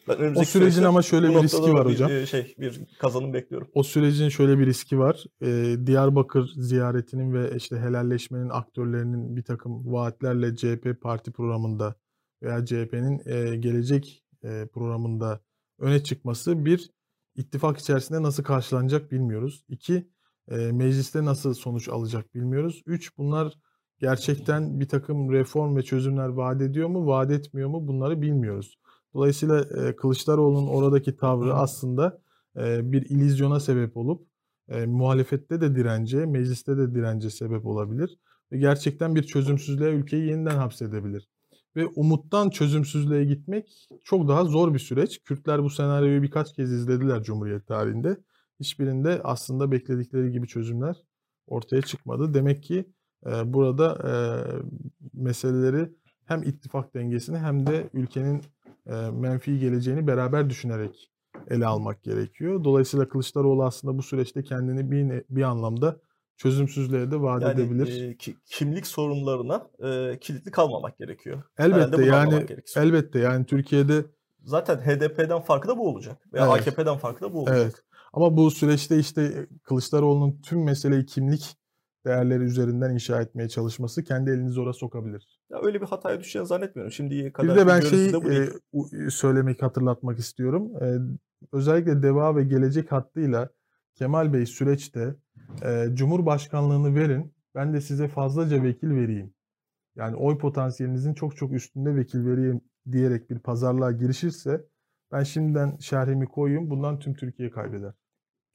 Ben O sürecin süreçte ama şöyle bir riski var bir, hocam. e, şey bir kazanım bekliyorum. O sürecin şöyle bir riski var. Ee, Diyarbakır ziyaretinin ve işte helalleşmenin aktörlerinin bir takım vaatlerle CHP parti programında veya CHP'nin e, gelecek e, programında öne çıkması bir ittifak içerisinde nasıl karşılanacak bilmiyoruz. İki e, mecliste nasıl sonuç alacak bilmiyoruz. Üç bunlar gerçekten bir takım reform ve çözümler vaat ediyor mu, vaat etmiyor mu bunları bilmiyoruz. Dolayısıyla e, Kılıçdaroğlu'nun oradaki tavrı aslında e, bir illüzyona sebep olup e, muhalefette de dirence, mecliste de dirence sebep olabilir. Ve gerçekten bir çözümsüzlüğe ülkeyi yeniden hapsedebilir. Ve umuttan çözümsüzlüğe gitmek çok daha zor bir süreç. Kürtler bu senaryoyu birkaç kez izlediler Cumhuriyet tarihinde. Hiçbirinde aslında bekledikleri gibi çözümler ortaya çıkmadı. Demek ki e, burada e, meseleleri hem ittifak dengesini hem de ülkenin e, menfi geleceğini beraber düşünerek ele almak gerekiyor. Dolayısıyla Kılıçdaroğlu aslında bu süreçte kendini bir, bir anlamda çözümsüzlüğe de vaat Yani edebilir. e, ki- kimlik sorunlarına e, kilitli kalmamak gerekiyor. Elbette yani elbette yani Türkiye'de Zaten HDP'den farkı da bu olacak. Veya Evet. AKP'den farkı da bu olacak. evet ama bu süreçte işte Kılıçdaroğlu'nun tüm meseleyi kimlik değerleri üzerinden inşa etmeye çalışması kendi elini zora sokabilir. Ya öyle bir hataya düşeceğini zannetmiyorum. Şimdiye kadar Bir de ben şeyi de e, söylemek, hatırlatmak istiyorum. E, özellikle DEVA ve Gelecek hattıyla Kemal Bey süreçte e, Cumhurbaşkanlığını verin, ben de size fazlaca vekil vereyim. Yani oy potansiyelinizin çok çok üstünde vekil vereyim diyerek bir pazarlığa girişirse Ben şimdiden şerhimi koyayım. Bundan tüm Türkiye kaybeder.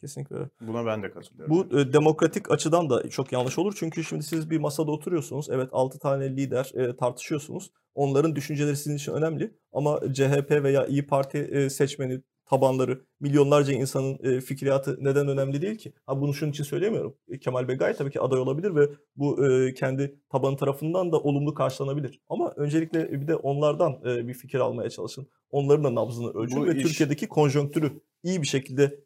Kesinlikle öyle. Buna ben de katılıyorum. Bu e, demokratik açıdan da çok yanlış olur. Çünkü şimdi siz bir masada oturuyorsunuz. Evet 6 tane lider e, tartışıyorsunuz. Onların düşünceleri sizin için önemli. Ama CHP veya İyi Parti e, seçmeni, tabanları, milyonlarca insanın e, fikriyatı neden önemli değil ki? Ha, bunu şunun için söylemiyorum. E, Kemal Bey gayet tabii ki aday olabilir ve bu e, kendi tabanı tarafından da olumlu karşılanabilir. Ama öncelikle bir de onlardan e, bir fikir almaya çalışın. Onların da nabzını ölçün Bu ve iş- Türkiye'deki konjonktürü iyi bir şekilde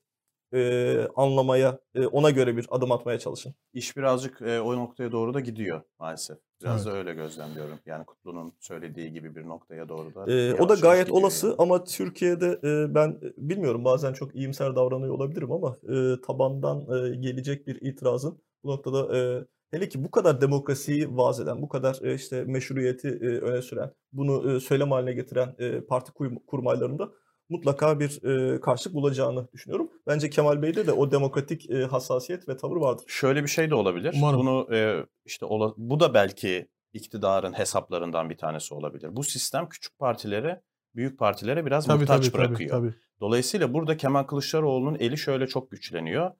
e, anlamaya, e, ona göre bir adım atmaya çalışın. İş birazcık e, o noktaya doğru da gidiyor maalesef. Biraz da öyle gözlemliyorum. Yani Kutlu'nun söylediği gibi bir noktaya doğru da. Ee, o da gayet olası yani. ama Türkiye'de e, ben bilmiyorum bazen çok iyimser davranıyor olabilirim ama e, tabandan e, gelecek bir itirazın bu noktada e, hele ki bu kadar demokrasiyi vaaz eden, bu kadar e, işte meşruiyeti e, öne süren, bunu e, söylem haline getiren e, parti kurmaylarında mutlaka bir e, karşılık bulacağını düşünüyorum. Bence Kemal Bey'de de o demokratik e, hassasiyet ve tavır vardır. Şöyle bir şey de olabilir. Umarım. Bunu e, işte ola- bu da belki iktidarın hesaplarından bir tanesi olabilir. Bu sistem küçük partilere, büyük partilere biraz Tabii muhtaç tabii tabii. bırakıyor. tabii. Dolayısıyla burada Kemal Kılıçdaroğlu'nun eli şöyle çok güçleniyor.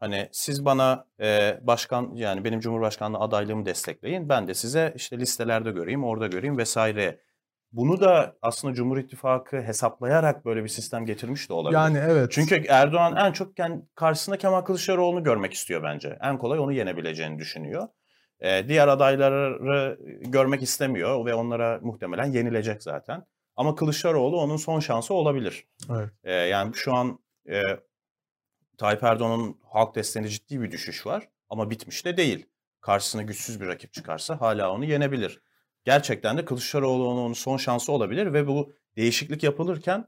Hani siz bana e, başkan yani benim Cumhurbaşkanlığı adaylığımı destekleyin. Ben de size işte listelerde göreyim, orada göreyim vesaire. Bunu da aslında Cumhur İttifakı hesaplayarak böyle bir sistem getirmiş de olabilir. Yani evet. Çünkü Erdoğan en çok yani karşısında Kemal Kılıçdaroğlu'nu görmek istiyor bence. En kolay onu yenebileceğini düşünüyor. Ee, diğer adayları görmek istemiyor ve onlara muhtemelen yenilecek zaten. Ama Kılıçdaroğlu onun son şansı olabilir. Evet. Ee, yani şu an e, Tayyip Erdoğan'ın halk desteğinde ciddi bir düşüş var ama bitmiş de değil. Karşısına güçsüz bir rakip çıkarsa hala onu yenebilir. Gerçekten de Kılıçdaroğlu onun son şansı olabilir ve bu değişiklik yapılırken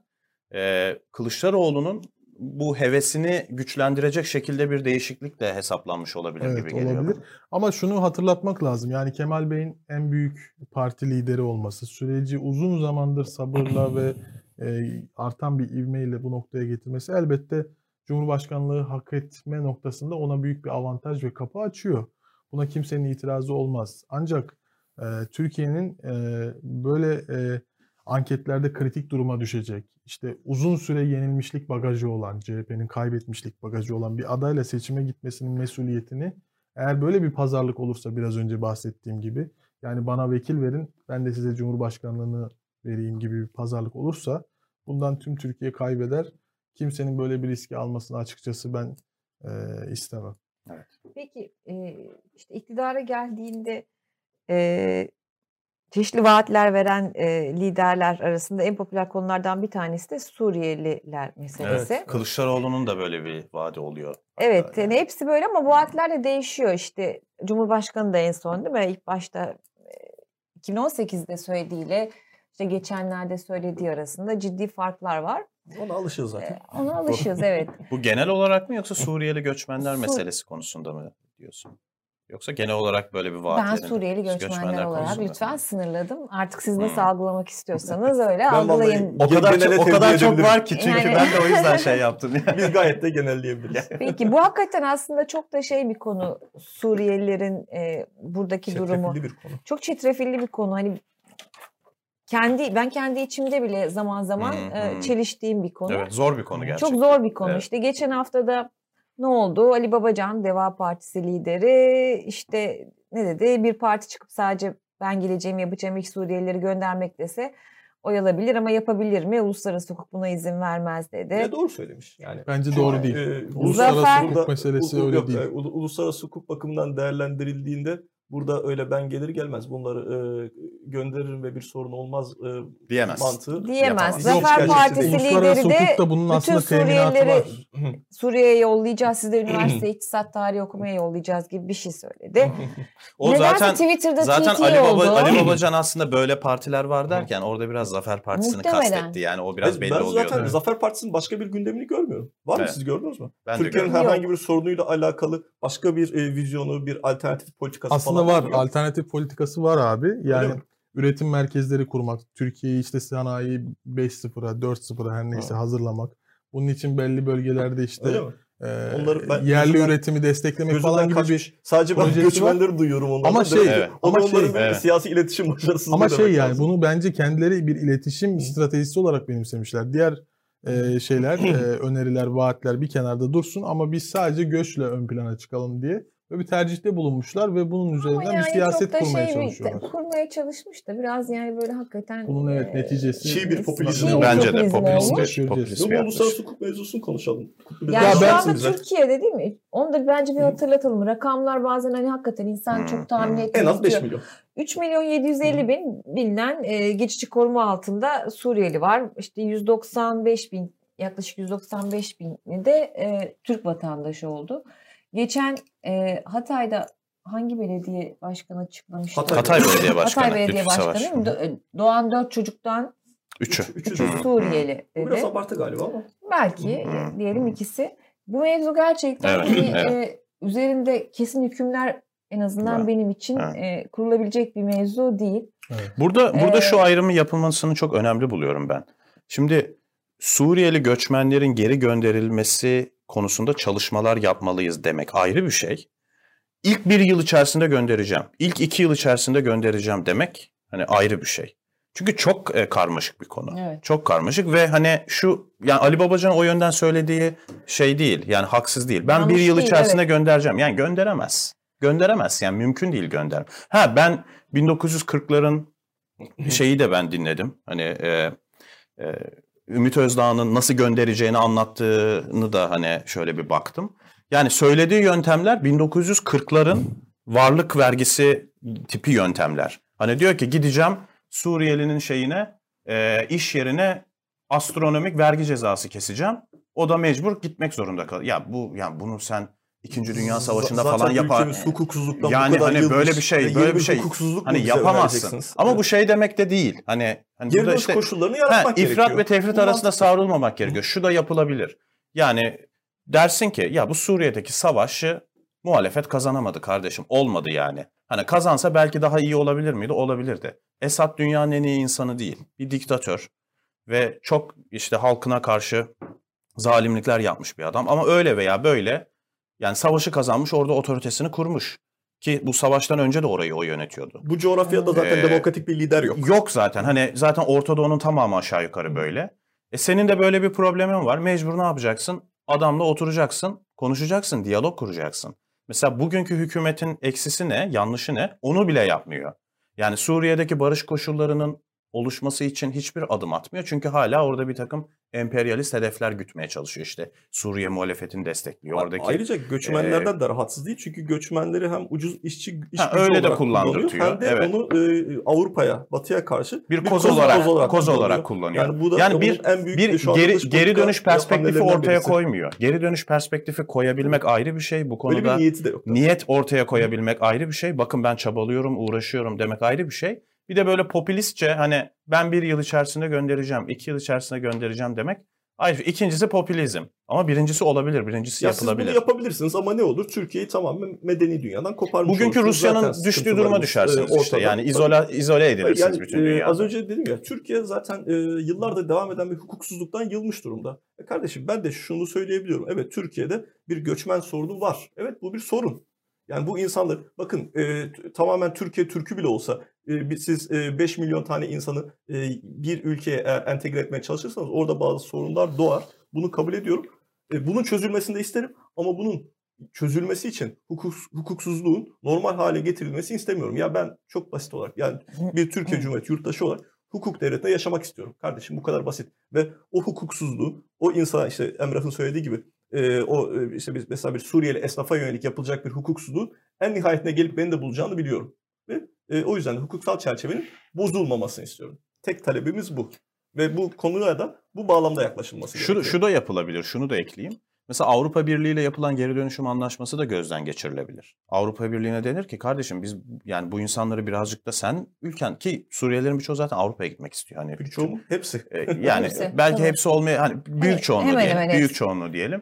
e, Kılıçdaroğlu'nun bu hevesini güçlendirecek şekilde bir değişiklik de hesaplanmış olabilir Evet, gibi geliyor. olabilir. bana. Ama şunu hatırlatmak lazım. Yani Kemal Bey'in en büyük parti lideri olması, süreci uzun zamandır sabırla ve e, artan bir ivmeyle bu noktaya getirmesi elbette Cumhurbaşkanlığı hak etme noktasında ona büyük bir avantaj ve kapı açıyor. Buna kimsenin itirazı olmaz. Ancak Türkiye'nin e, böyle e, anketlerde kritik duruma düşecek, işte uzun süre yenilmişlik bagajı olan, CHP'nin kaybetmişlik bagajı olan bir adayla seçime gitmesinin mesuliyetini eğer böyle bir pazarlık olursa biraz önce bahsettiğim gibi yani bana vekil verin ben de size Cumhurbaşkanlığını vereyim gibi bir pazarlık olursa bundan tüm Türkiye kaybeder. Kimsenin böyle bir riski almasını açıkçası ben e, istemem. Peki e, işte iktidara geldiğinde e, çeşitli vaatler veren e, liderler arasında en popüler konulardan bir tanesi de Suriyeliler meselesi. Evet, Kılıçdaroğlu'nun da böyle bir vaadi oluyor. evet yani. yani hepsi böyle ama vaatler de değişiyor. İşte Cumhurbaşkanı da en son değil mi? İlk başta e, 2018'de söylediğiyle işte geçenlerde söylediği arasında ciddi farklar var. Ona alışığız zaten. E, ona alışığız evet. Bu genel olarak mı yoksa Suriyeli göçmenler Sur- meselesi konusunda mı diyorsun? Yoksa genel olarak böyle bir Ben vaatlerin Suriyeli göçmenler, olarak konusunda. lütfen sınırladım. Artık siz nasıl Hmm. algılamak istiyorsanız öyle Ben algılayın. O kadar çok, o kadar çok var ki çünkü Yani- ben de o yüzden şey yaptım. Biz gayet de genelleyebiliriz. Peki bu hakikaten aslında çok da şey bir konu. Suriyelilerin e, buradaki durumu. Çetrefilli bir konu. Çok çetrefilli bir konu. Hani kendi ben kendi içimde bile zaman zaman Hı e, çeliştiğim bir konu. evet zor bir konu gerçekten. Çok zor bir konu. Evet. İşte geçen hafta da ne oldu? Ali Babacan Deva Partisi lideri işte ne dedi? Bir parti çıkıp sadece ben geleceğim yapacağım ilk Suriyelileri göndermek dese oy alabilir ama yapabilir mi? Uluslararası hukuk buna izin vermez dedi. Ya doğru söylemiş. Yani Bence Çünkü, doğru değil. e, Uluslararası Zafer- hukuk meselesi u- u- öyle yok, değil. e, ulu- uluslararası hukuk bakımından değerlendirildiğinde burada öyle ben gelir gelmez bunları e, gönderirim ve bir sorun olmaz e, Diyemez. mantığı Diyemez. yapamaz. Zafer Partisi lideri de bütün Suriyelileri. Suriye'ye yollayacağız, siz de üniversite iktisat tarihi okumaya yollayacağız gibi bir şey söyledi. O Nedense zaten Twitter'da zaten TT Ali Baba oldu. Ali Babacan aslında böyle partiler var derken orada biraz Zafer Partisi'ni Muhtemelen. kastetti. Yani o biraz Ben- belli ben oluyor. zaten Evet. Zafer Partisi'nin başka bir gündemini görmüyorum. Var mı Evet. siz gördünüz mü? Ben Türkiye'nin herhangi bir sorunuyla alakalı başka bir e, vizyonu, bir alternatif politikası Aslında falan var. yok. Alternatif politikası var abi. Yani üretim merkezleri kurmak, Türkiye'yi işte sanayi 5.0'a, 4.0'a her neyse Ha. hazırlamak. Bunun için belli bölgelerde işte e, Onları ben yerli gözümden- üretimi desteklemek falan gibi bir Sadece ben göçmenleri duyuyorum onlardan. Ama da. şey, Evet. Ama onların şey, Evet. siyasi iletişim başarısızlığı Ama şey yani lazım. bunu bence kendileri bir iletişim stratejisi olarak benimsemişler. Diğer e, şeyler, e, öneriler, vaatler bir kenarda dursun ama biz sadece göçle ön plana çıkalım diye ve bir tercihte bulunmuşlar ve bunun üzerinden yani bir siyaset kurmaya şey, çalışıyorlar. Kurmaya çalışmış da biraz yani böyle hakikaten. Bunun evet neticesi Çiğ bir popülizm çiğ. Bence de popülizm popülist popülist yaklaşım. uluslararası hukuk mevzusunu konuşalım. Yani biraz şu anda bize. Türkiye'de değil mi? Onu da bence bir hatırlatalım. Rakamlar bazen hani hakikaten insan Hmm, çok tahmin etmiyor. En az 5 milyon. 3 milyon 750 bin bilinen e, geçici koruma altında Suriyeli var. İşte 195 bin yaklaşık 195 bini de e, Türk vatandaşı oldu. Geçen e, Hatay'da hangi belediye başkanı açıklamıştı? Hatay. Hatay Belediye Başkanı. Hatay Belediye. Başkanı do- doğan 4 çocuktan Üçü. Üçü üçü. Suriyeli Bu biraz dedi. abartı galiba ama. Belki diyelim ikisi. Bu mevzu gerçekten Evet, hani, evet. e, üzerinde kesin hükümler en azından Evet, benim için evet. e, kurulabilecek bir mevzu değil. Evet. Burada burada Ee, şu ayrımı yapılmasını çok önemli buluyorum ben. Şimdi Suriyeli göçmenlerin geri gönderilmesi konusunda çalışmalar yapmalıyız demek ayrı bir şey. İlk bir yıl içerisinde göndereceğim, ilk iki yıl içerisinde göndereceğim demek hani ayrı bir şey. Çünkü çok e, karmaşık bir konu. Evet. Çok karmaşık ve hani şu yani Ali Babacan o yönden söylediği şey değil. Yani haksız değil. Ben Yanlış bir yıl değil, içerisinde göndereceğim. Yani gönderemez. Gönderemez. Yani mümkün değil gönder. Ha ben 1940'ların şeyi de ben dinledim. Hani e, e, Ümit Özdağ'ın nasıl göndereceğini anlattığını da hani şöyle bir baktım. Yani söylediği yöntemler 1940'ların varlık vergisi tipi yöntemler. Hani diyor ki gideceğim Suriyelinin şeyine e, iş yerine astronomik vergi cezası keseceğim. O da mecbur gitmek zorunda kalıyor. Ya bu yani bunu sen 2. Dünya Savaşı'nda Zaten falan yapar. ülkemiz hukuksuzluktan bu Yani kadar hani yılmış. böyle bir şey, böyle bir şey. Hani yapamazsın. Ama Evet. bu şey demek de değil. Hani, hani Geri işte koşullarını yaratmak gerekiyor. ifrat ve tefrit Bu arasında savrulmamak gerekiyor. Şu da yapılabilir. Yani dersin ki ya bu Suriye'deki savaşı muhalefet kazanamadı kardeşim. Olmadı yani. Hani kazansa belki daha iyi olabilir miydi? Olabilirdi. Esad dünyanın en iyi insanı değil. Bir diktatör ve çok işte halkına karşı zalimlikler yapmış bir adam. Ama öyle veya böyle yani savaşı kazanmış orada otoritesini kurmuş. Ki bu savaştan önce de orayı o yönetiyordu. Bu coğrafyada zaten Ee, demokratik bir lider yok. Yok zaten. Hani zaten Orta Doğu'nun tamamı aşağı yukarı böyle. E senin de böyle bir problemin var. Mecbur ne yapacaksın? Adamla oturacaksın, konuşacaksın, diyalog kuracaksın. Mesela bugünkü hükümetin eksisi ne, yanlışı ne? Onu bile yapmıyor. Yani Suriye'deki barış koşullarının oluşması için hiçbir adım atmıyor. Çünkü hala orada bir takım emperyalist hedefler gütmeye çalışıyor işte. Suriye muhalefetini destekliyor. Oradaki Ayrıca göçmenlerden de rahatsız değil. Çünkü göçmenleri hem ucuz işçi iş Ha, gücü öyle de olarak kullanıyor, Hem de evet. onu e, Avrupa'ya, Batı'ya karşı bir koz olarak koz olarak kullanıyor. kullanıyor. Yani bu da Yani bir en büyük bir geri geri dönüş perspektifi ortaya birisi. koymuyor. Geri dönüş perspektifi koyabilmek ayrı bir şey. Bu Öyle bir konuda niyeti de yok. niyet ortaya koyabilmek ayrı bir şey. Bakın ben çabalıyorum, uğraşıyorum demek ayrı bir şey. Bir de böyle popülistçe hani ben bir yıl içerisinde göndereceğim, iki yıl içerisinde göndereceğim demek. Ayrı. İkincisi popülizm. Ama birincisi olabilir, birincisi Ya siz yapılabilir. bunu yapabilirsiniz ama ne olur? Türkiye'yi tamamen medeni dünyadan koparmış Bugünkü. Rusya'nın düştüğü duruma düşersiniz e, işte. ortada. Yani izole izole edilirsiniz yani, bütün e, dünyada. az önce dedim ya Türkiye zaten e, yıllardır devam eden bir hukuksuzluktan yılmış durumda. E kardeşim ben de şunu söyleyebiliyorum. Evet Türkiye'de bir göçmen sorunu var. Evet bu bir sorun. Yani bu insanlar bakın e, tamamen Türkiye Türk'ü bile olsa e, siz 5 milyon tane insanı e, bir ülkeye eğer entegre etmeye çalışırsanız orada bazı sorunlar doğar. Bunu kabul ediyorum. E, bunun çözülmesini de isterim ama bunun çözülmesi için hukuk, hukuksuzluğun normal hale getirilmesini istemiyorum. Ya ben çok basit olarak yani bir Türkiye Cumhuriyeti yurttaşı olarak hukuk devletinde yaşamak istiyorum. Kardeşim bu kadar basit. Ve o hukuksuzluğu, o insana işte Emrah'ın söylediği gibi e, o işte biz mesela bir Suriyeli esnafa yönelik yapılacak bir hukuksuzluğun en nihayetinde gelip beni de bulacağını biliyorum. Ve e, o yüzden de hukuksal çerçevenin bozulmamasını istiyorum. Tek talebimiz bu. Ve bu konuya da bu bağlamda yaklaşılması Şu, gerekiyor. şu da yapılabilir, şunu da ekleyeyim. Mesela Avrupa Birliği ile yapılan geri dönüşüm anlaşması da gözden geçirilebilir. Avrupa Birliği'ne denir ki kardeşim biz yani bu insanları birazcık da sen ülken ki Suriyelilerin birçoğu zaten Avrupa'ya gitmek istiyor. Hani Birçoğu? Hepsi. e, yani Hepsi, belki tabii. hepsi olmaya hani büyük Hemen- çoğunluğu hemen diyelim, hemen büyük hepsi. çoğunluğu diyelim.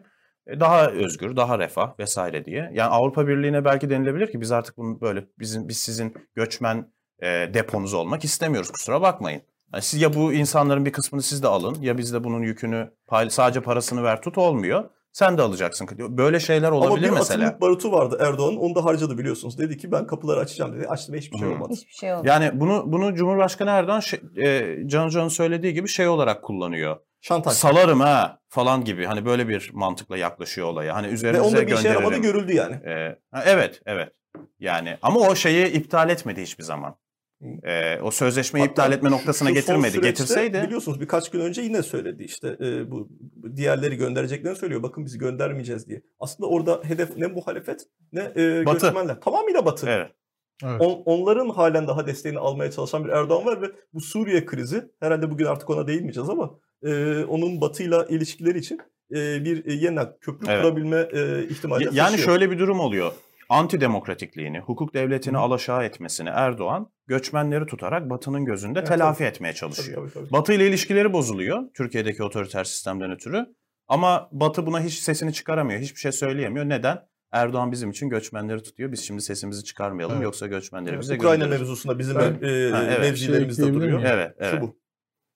Daha özgür, daha refah vesaire diye. Yani Avrupa Birliği'ne belki denilebilir ki biz artık bunu böyle bizim biz sizin göçmen e, deponuz olmak istemiyoruz kusura bakmayın. Yani siz ya bu insanların bir kısmını siz de alın ya biz de bunun yükünü pay- sadece parasını ver tut olmuyor. Sen de alacaksın. Böyle şeyler Ama olabilir bir mesela. barutu vardı Erdoğan'ın. Onu da harcadı biliyorsunuz. Dedi ki ben kapıları açacağım dedi. Açtı ve hiçbir şey olmadı. Hiçbir şey olmadı. Yani bunu bunu Cumhurbaşkanı Erdoğan şey, e, Can Hoca'nın söylediği gibi şey olarak kullanıyor. Şantaj. salarım ha falan gibi hani böyle bir mantıkla yaklaşıyor olaya. Hani Ve üzerinize onda bir işe yaramadı görüldü yani. Ee, ha, evet, evet. Yani ama o şeyi iptal etmedi hiçbir zaman. Ee, o sözleşmeyi Hatta iptal etme şu- noktasına şu getirmedi. Getirseydi Biliyorsunuz birkaç gün önce yine söyledi işte e, bu diğerleri göndereceklerini söylüyor. Bakın biz göndermeyeceğiz diye. Aslında orada hedef ne muhalefet ne e, Batı. göçmenler. Tamamıyla batı. evet. Evet. On- onların halen daha desteğini almaya çalışan bir Erdoğan var ve bu Suriye krizi herhalde bugün artık ona değinmeyeceğiz ama e, onun batıyla ilişkileri için e, bir e, yeniden köprü Evet. kurabilme e, ihtimali Yani taşıyor. şöyle bir durum oluyor. Antidemokratikliğini, hukuk devletini Hı. alaşağı etmesini Erdoğan göçmenleri tutarak Batı'nın gözünde Evet, telafi tabii. etmeye Tabii, çalışıyor. tabii, tabii. Batı ile ilişkileri bozuluyor Türkiye'deki otoriter sistemden ötürü. Ama Batı buna hiç sesini çıkaramıyor, hiçbir şey söyleyemiyor. Neden? Erdoğan bizim için göçmenleri tutuyor. Biz şimdi sesimizi çıkarmayalım Evet. yoksa göçmenleri Evet, bize Ukrayna gönderir. mevzusunda bizim Ben- e, Ha, evet. mevzilerimiz Şey de duruyor. Evet, evet. Şu bu.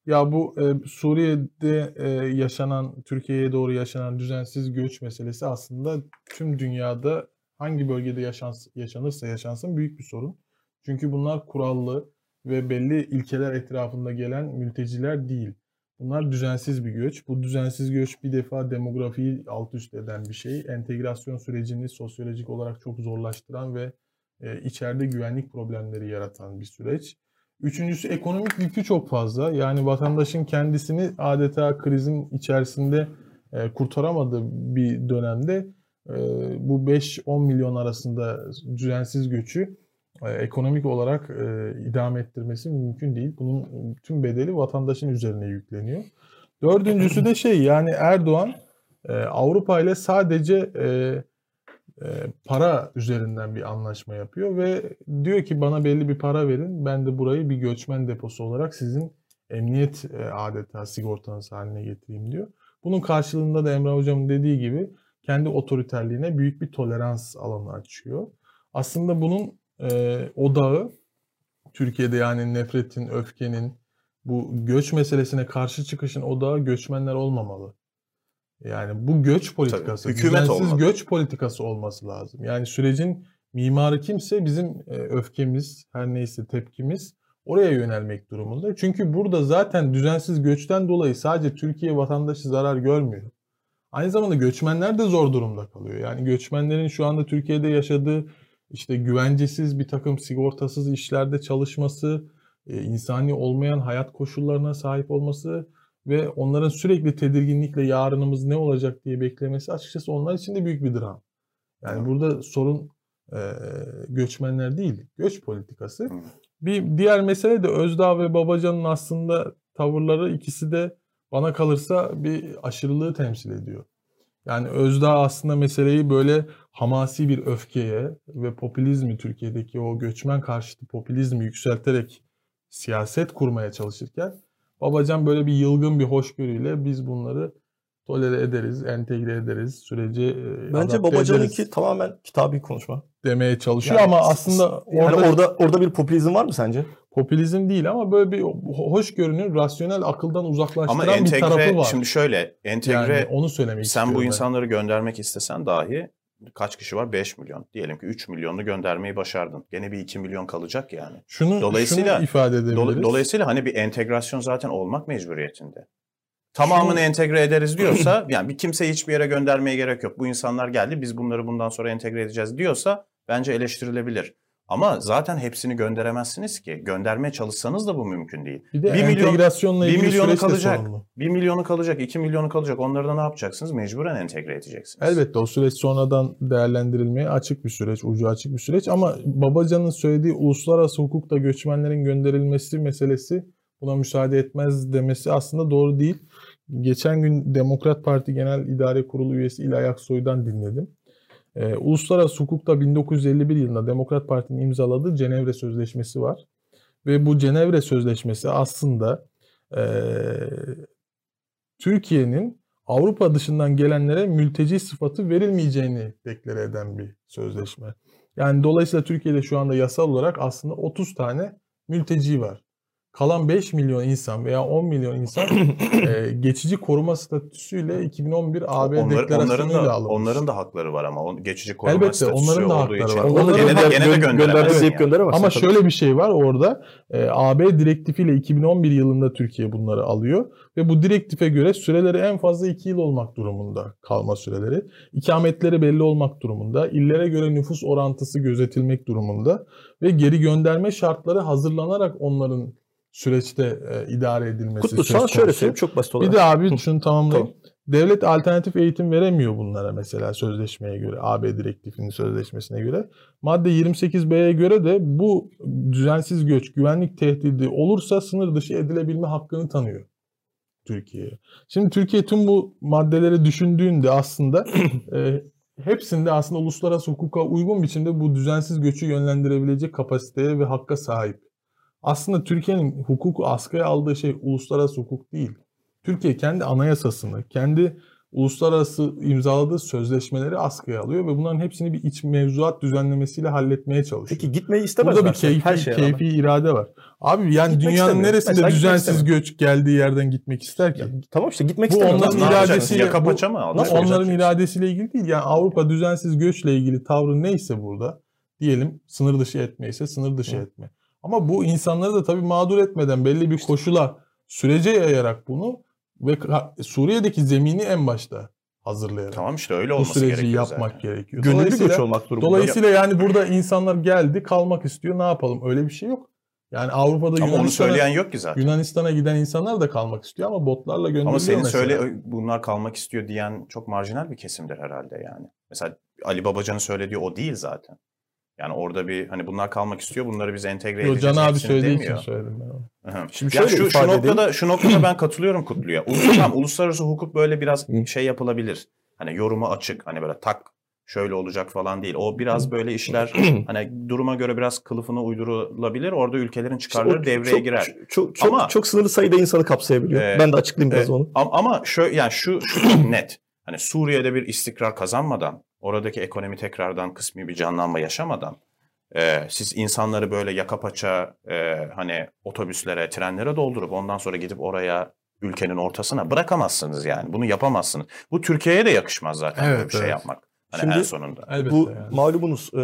Ya bu e, Suriye'de e, yaşanan, Türkiye'ye doğru yaşanan düzensiz göç meselesi aslında tüm dünyada hangi bölgede yaşans, yaşanırsa yaşansın büyük bir sorun. Çünkü bunlar kurallı ve belli ilkeler etrafında gelen mülteciler değil. Bunlar düzensiz bir göç. Bu düzensiz göç bir defa demografiyi alt üst eden bir şey. Entegrasyon sürecini sosyolojik olarak çok zorlaştıran ve e, içeride güvenlik problemleri yaratan bir süreç. Üçüncüsü ekonomik yükü çok fazla. Yani vatandaşın kendisini adeta krizin içerisinde e, kurtaramadığı bir dönemde e, bu 5-10 milyon arasında düzensiz göçü e, ekonomik olarak e, idame ettirmesi mümkün değil. Bunun tüm bedeli vatandaşın üzerine yükleniyor. Dördüncüsü de şey yani Erdoğan e, Avrupa ile sadece e, para üzerinden bir anlaşma yapıyor ve diyor ki bana belli bir para verin ben de burayı bir göçmen deposu olarak sizin emniyet e, adeta sigortanız haline getireyim diyor. Bunun karşılığında da Emre Hocam'ın dediği gibi kendi otoriterliğine büyük bir tolerans alanı açıyor. Aslında bunun e, odağı Türkiye'de yani nefretin, öfkenin, bu göç meselesine karşı çıkışın odağı göçmenler olmamalı. Yani bu göç politikası, hükümet düzensiz olmalı. göç politikası olması lazım. Yani sürecin mimarı kimse bizim e, öfkemiz, her neyse tepkimiz oraya yönelmek durumunda. Çünkü burada zaten düzensiz göçten dolayı sadece Türkiye vatandaşı zarar görmüyor. Aynı zamanda göçmenler de zor durumda kalıyor. Yani göçmenlerin şu anda Türkiye'de yaşadığı işte güvencesiz bir takım sigortasız işlerde çalışması, e, insani olmayan hayat koşullarına sahip olması ve onların sürekli tedirginlikle yarınımız ne olacak diye beklemesi açıkçası onlar için de büyük bir dram. Yani burada sorun e, göçmenler değil, göç politikası. Hı. Bir diğer mesele de Özdağ ve Babacan'ın aslında tavırları ikisi de bana kalırsa bir aşırılığı temsil ediyor. Yani Özdağ aslında meseleyi böyle hamasi bir öfkeye ve popülizmi Türkiye'deki o göçmen karşıtı popülizmi yükselterek siyaset kurmaya çalışırken Babacan böyle bir yılgın bir hoşgörüyle biz bunları tolere ederiz, entegre ederiz, sürece e, Bence Babacan'ınki tamamen kitabi konuşma. demeye çalışıyor Yani ama aslında Yani orada orada orada bir popülizm var mı sence? popülizm değil ama böyle bir hoşgörünün rasyonel akıldan uzaklaştıran Ama bir tarafı entegre, var. şimdi şöyle, entegre yani onu söylemek sen istiyorum bu ben. insanları göndermek istesen dahi kaç kişi var? 5 milyon. Diyelim ki 3 milyonu göndermeyi başardın. Gene bir 2 milyon kalacak yani. Şunu, Dolayısıyla- şunu ifade edebiliriz. Dol- Dolayısıyla hani bir entegrasyon zaten olmak mecburiyetinde. Tamamını entegre ederiz diyorsa yani bir kimseyi hiçbir yere göndermeye gerek yok. Bu insanlar geldi biz bunları bundan sonra entegre edeceğiz diyorsa bence eleştirilebilir. Ama zaten hepsini gönderemezsiniz ki. Göndermeye çalışsanız da bu mümkün değil. bir de bir milyon- entegrasyonla bir ilgili milyonu süreç de kalacak. sorunlu. 1 milyonu kalacak, 2 milyonu kalacak. Onları da ne yapacaksınız? Mecburen entegre edeceksiniz. Elbette o süreç sonradan değerlendirilmeye açık bir süreç, ucu açık bir süreç ama Babacan'ın söylediği uluslararası hukukta göçmenlerin gönderilmesi meselesi buna müsaade etmez demesi aslında doğru değil. Geçen gün Demokrat Parti Genel İdare Kurulu üyesi İlay Aksoy'dan dinledim. Ee, uluslararası hukukta 1951 yılında Demokrat Parti'nin imzaladığı Cenevre Sözleşmesi var. Ve bu Cenevre Sözleşmesi aslında eee, Türkiye'nin Avrupa dışından gelenlere mülteci sıfatı verilmeyeceğini deklare eden bir sözleşme. Yani dolayısıyla Türkiye'de şu anda yasal olarak aslında 30 tane mülteci var. Kalan 5 milyon insan veya 10 milyon insan e, geçici koruma statüsüyle 2011 AB Onlar- onların deklarasyonuyla da alınmış. onların da hakları var ama o geçici koruma Elbette, statüsü onların da olduğu hakları için. var. Onları gene de, gö- gene de gö- gönderemezsin göndermesi deyip yani. Ama tabii. şöyle bir şey var orada. E, AB direktifiyle 2011 yılında Türkiye bunları alıyor ve bu direktife göre süreleri en fazla 2 yıl olmak durumunda kalma süreleri. İkametleri belli olmak durumunda. illere göre nüfus orantısı gözetilmek durumunda ve geri gönderme şartları hazırlanarak onların süreçte e, idare edilmesi Kutlu söz sana şöyle konusu. söyleyeyim çok basit olarak. Bir de abi şunu tamamlayayım. Tamam. Devlet alternatif eğitim veremiyor bunlara mesela sözleşmeye göre, AB direktifinin sözleşmesine göre. Madde 28B'ye göre de bu düzensiz göç, güvenlik tehdidi olursa sınır dışı edilebilme hakkını tanıyor Türkiye'ye. Şimdi Türkiye tüm bu maddeleri düşündüğünde aslında e, hepsinde aslında uluslararası hukuka uygun biçimde bu düzensiz göçü yönlendirebilecek kapasiteye ve hakka sahip. Aslında Türkiye'nin hukuku askıya aldığı şey uluslararası hukuk değil. Türkiye kendi anayasasını, kendi uluslararası imzaladığı sözleşmeleri askıya alıyor ve bunların hepsini bir iç mevzuat düzenlemesiyle halletmeye çalışıyor. Peki gitmeyi istemezler. Burada bir keyfi, her şeye rağmen. keyfi irade var. Abi yani Gitmek dünyanın istemiyor. neresinde Mesela düzensiz göç geldiği yerden gitmek ister ki? Ya, tamam işte gitmek Bu istemiyor. onların iradesiyle bu- mı Bu onların iradesiyle ilgili değil. Yani Avrupa düzensiz göçle ilgili tavrı neyse burada diyelim sınır dışı etme ise sınır dışı Hı. etme. Ama bu insanları da tabii mağdur etmeden belli bir koşula sürece yayarak bunu ve Suriye'deki zemini en başta hazırlayarak Tamam işte öyle bu olması süreci gerekiyor yapmak zaten. gerekiyor. Gönüllü göç olmak durumunda. Dolayısıyla yani burada insanlar geldi kalmak istiyor ne yapalım öyle bir şey yok. Yani Avrupa'da Ama onu söyleyen yok ki zaten. Yunanistan'a giden insanlar da kalmak istiyor ama botlarla gönderiliyor Ama senin mesela. söyle bunlar kalmak istiyor diyen çok marjinal bir kesimdir herhalde yani. Mesela Ali Babacan'ın söylediği o değil zaten. Yani orada bir hani bunlar kalmak istiyor bunları biz entegre Yo, edeceğiz. Can abi söylediği demiyor. için söyledim ben onu. Hı hı. Şimdi ya şöyle şu, şu ifade edeyim. noktada şu noktada ben katılıyorum Kutlu'ya. Ulus- tamam, uluslararası hukuk böyle biraz şey yapılabilir. Hani yorumu açık. Hani böyle tak şöyle olacak falan değil. O biraz böyle işler hani duruma göre biraz kılıfına uydurulabilir. Orada ülkelerin çıkarları O devreye çok, girer. Çok, çok, Ama- çok sınırlı sayıda insanı kapsayabiliyor. Ee, ben de açıklayayım biraz e, onu. Ama, ama şöyle yani şu, şu net. Hani Suriye'de bir istikrar kazanmadan, oradaki ekonomi tekrardan kısmi bir canlanma yaşamadan e, siz insanları böyle yaka paça e, hani otobüslere, trenlere doldurup ondan sonra gidip oraya ülkenin ortasına bırakamazsınız yani. Bunu yapamazsınız. Bu Türkiye'ye de yakışmaz zaten böyle Evet, bir şey evet. yapmak. Hani Şimdi en sonunda. Bu yani. malumunuz e,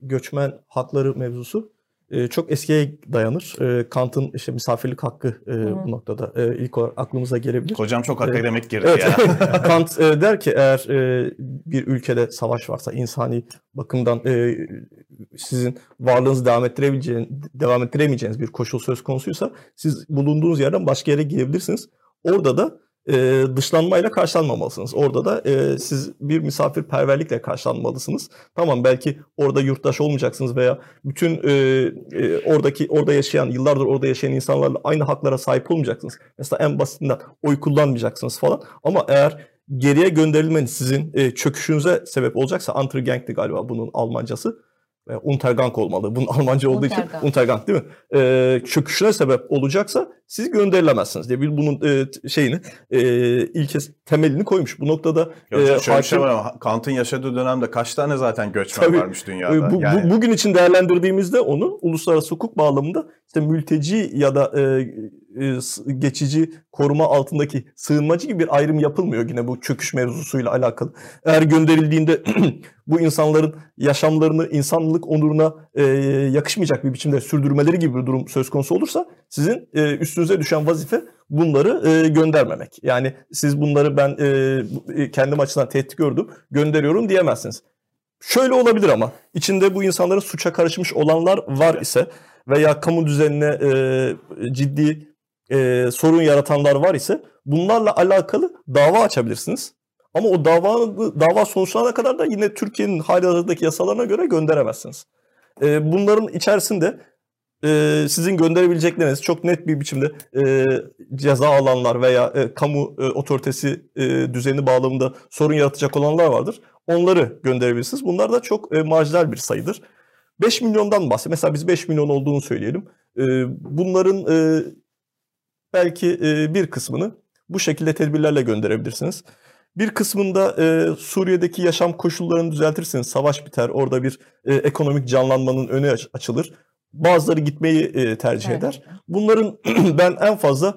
göçmen hakları mevzusu e, çok eskiye dayanır. E, Kant'ın işte misafirlik hakkı e, bu noktada e, ilk olarak aklımıza gelebilir. Hocam çok Evet. akademik girdi Evet. ya. Kant e, der ki eğer e, bir ülkede savaş varsa insani bakımdan e, sizin varlığınızı devam ettirebileceğiniz, devam ettiremeyeceğiniz bir koşul söz konusuysa siz bulunduğunuz yerden başka yere gidebilirsiniz. Orada da e, dışlanmayla karşılanmamalısınız. Orada da e, siz bir misafirperverlikle karşılanmalısınız. Tamam belki orada yurttaş olmayacaksınız veya bütün e, e, oradaki orada yaşayan yıllardır orada yaşayan insanlarla aynı haklara sahip olmayacaksınız. Mesela en basitinden oy kullanmayacaksınız falan. Ama eğer geriye gönderilmeniz sizin e, çöküşünüze sebep olacaksa Untergang'ti galiba bunun Almancası. E, Untergang olmalı. Bunun Almanca olduğu için Untergang. Untergang değil mi? E, çöküşüne sebep olacaksa siz gönderilemezsiniz diye bir bunun e, şeyini e, ilke temelini koymuş. Bu noktada e, bir şey hakim- var ama Kant'ın yaşadığı dönemde kaç tane zaten göçmen Tabii. varmış e, dünyada. bu, bu- yani, bugün için değerlendirdiğimizde onu uluslararası hukuk bağlamında işte mülteci ya da e, e, geçici koruma altındaki sığınmacı gibi bir ayrım yapılmıyor yine bu çöküş mevzusuyla alakalı. Eğer gönderildiğinde bu insanların yaşamlarını insanlık onuruna e, yakışmayacak bir biçimde sürdürmeleri gibi bir durum söz konusu olursa sizin e, üstünüze düşen vazife bunları e, göndermemek. Yani siz bunları ben e, kendim açısından tehdit gördüm gönderiyorum diyemezsiniz. Şöyle olabilir ama içinde bu insanların suça karışmış olanlar var ise veya kamu düzenine e, ciddi e, sorun yaratanlar var ise bunlarla alakalı dava açabilirsiniz. Ama o dava dava sonuçlanana kadar da yine Türkiye'nin hali yasalarına göre gönderemezsiniz. E, bunların içerisinde e, sizin gönderebilecekleriniz çok net bir biçimde e, ceza alanlar veya e, kamu e, otoritesi e, düzeni bağlamında sorun yaratacak olanlar vardır. Onları gönderebilirsiniz. Bunlar da çok e, marjinal bir sayıdır. 5 milyondan bahsediyor. Mesela biz 5 milyon olduğunu söyleyelim. E, bunların e, belki e, bir kısmını bu şekilde tedbirlerle gönderebilirsiniz. Bir kısmında e, Suriye'deki yaşam koşullarını düzeltirsiniz. Savaş biter. Orada bir e, ekonomik canlanmanın önü aç- açılır. Bazıları gitmeyi e, tercih Evet. eder. Bunların ben en fazla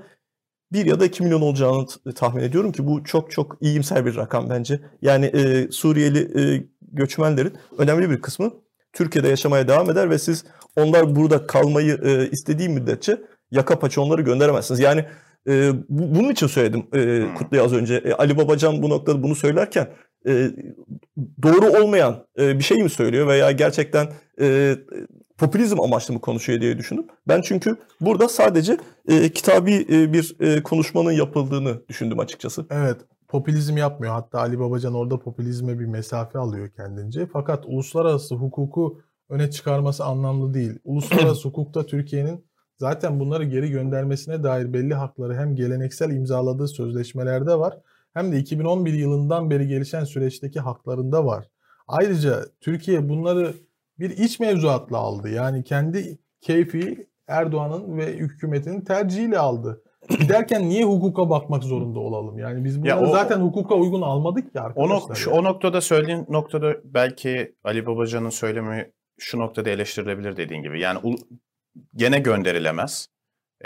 1 ya da 2 milyon olacağını t- tahmin ediyorum ki bu çok çok iyimser bir rakam bence. Yani e, Suriyeli e, göçmenlerin önemli bir kısmı Türkiye'de yaşamaya devam eder ve siz onlar burada kalmayı e, istediği müddetçe yaka paça onları gönderemezsiniz. Yani e, bu- bunun için söyledim e, Hmm. Kutlu'ya az önce. E, Ali Babacan bu noktada bunu söylerken e, doğru olmayan e, bir şey mi söylüyor veya gerçekten e, popülizm amaçlı mı konuşuyor diye düşündüm. Ben çünkü burada sadece e, kitabi e, bir e, konuşmanın yapıldığını düşündüm açıkçası. Evet, popülizm yapmıyor. Hatta Ali Babacan orada popülizme bir mesafe alıyor kendince. Fakat uluslararası hukuku öne çıkarması anlamlı değil. Uluslararası hukukta Türkiye'nin zaten bunları geri göndermesine dair belli hakları hem geleneksel imzaladığı sözleşmelerde var hem de 2011 yılından beri gelişen süreçteki haklarında var. Ayrıca Türkiye bunları bir iç mevzuatla aldı. Yani kendi keyfi Erdoğan'ın ve hükümetinin tercihiyle aldı. Giderken niye hukuka bakmak zorunda olalım? Yani biz bunları Ya o- zaten hukuka uygun almadık O, arkadaşlar. nok- şu- ya. o noktada söylediğin noktada belki Ali Babacan'ın söylemi şu noktada eleştirilebilir dediğin gibi. Yani gene gönderilemez.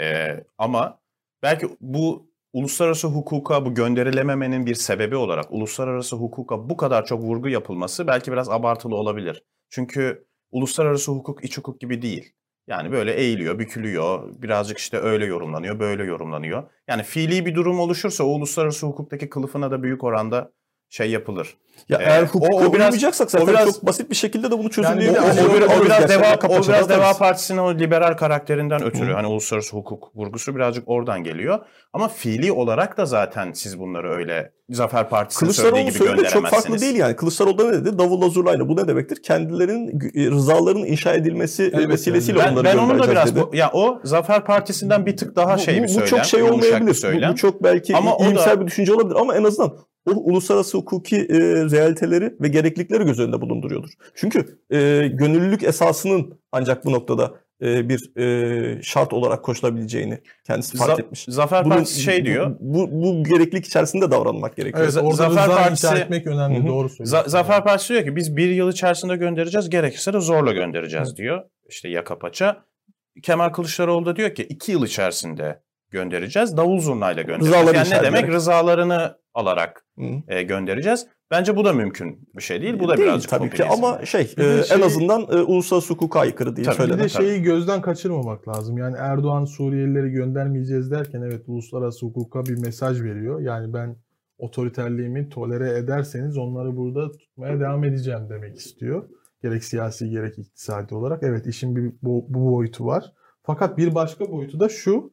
Ee, ama belki bu uluslararası hukuka bu gönderilememenin bir sebebi olarak uluslararası hukuka bu kadar çok vurgu yapılması belki biraz abartılı olabilir. Çünkü uluslararası hukuk iç hukuk gibi değil. Yani böyle eğiliyor, bükülüyor, birazcık işte öyle yorumlanıyor, böyle yorumlanıyor. Yani fiili bir durum oluşursa o uluslararası hukuktaki kılıfına da büyük oranda şey yapılır. Ya Ee, eğer o- hukuka o biraz- uymayacaksak zaten o biraz- çok basit bir şekilde de bunu Yani çözümleyebiliriz. bu- O, o, o- biraz- o biraz Deva, o biraz Deva. Partisi'nin o liberal karakterinden ötürü Hı. hani uluslararası hukuk vurgusu birazcık oradan geliyor. Ama fiili olarak da zaten siz bunları öyle Zafer Partisi'nin söylediği Kılıçdaroğlu gibi söyledi çok farklı gönderemezsiniz. değil yani. Kılıçdaroğlu da ne dedi? Davulla zurnayla. Bu ne demektir? Kendilerinin e, rızalarının inşa edilmesi Evet, vesilesiyle yani. Ben, onları ben onu da biraz dedi. bu- ya o Zafer Partisi'nden bir tık daha Bu- şey bu, bir bu söylem. çok şey olmayabilir. Bu, bu çok belki Ama o iyimser da- bir düşünce olabilir ama en azından o uluslararası hukuki e, realiteleri ve gereklilikleri göz önünde bulunduruyordur. Çünkü e, gönüllülük esasının ancak bu noktada e, bir e, şart olarak koşulabileceğini kendisi fark Za- etmiş. Zafer Bunun- Partisi şey diyor. Bu, bu, bu gereklilik içerisinde davranmak gerekiyor. Evet, Z- orada Zafer Partisi- etmek önemli. Hı hı. Doğru Za- söylüyorsun. Zafer Partisi diyor ki biz bir yıl içerisinde göndereceğiz gerekirse de zorla göndereceğiz diyor. İşte yaka paça. Kemal Kılıçdaroğlu da diyor ki iki yıl içerisinde göndereceğiz. Davul zurnayla göndereceğiz. Rızaları yani ne demek? Rızalarını alarak e, göndereceğiz. Bence bu da mümkün bir şey değil. Bu da Değil birazcık tabii ki ama şey, e, şey- en azından e, uluslararası hukuka aykırı diye Tabii, Bir de şeyi gözden kaçırmamak lazım. Yani Erdoğan Suriyelileri göndermeyeceğiz derken evet uluslararası hukuka bir mesaj veriyor. Yani ben otoriterliğimi tolere ederseniz onları burada tutmaya devam edeceğim demek istiyor. Gerek siyasi gerek iktisadi olarak. Evet işin bir bu, bu boyutu var. Fakat bir başka boyutu da şu.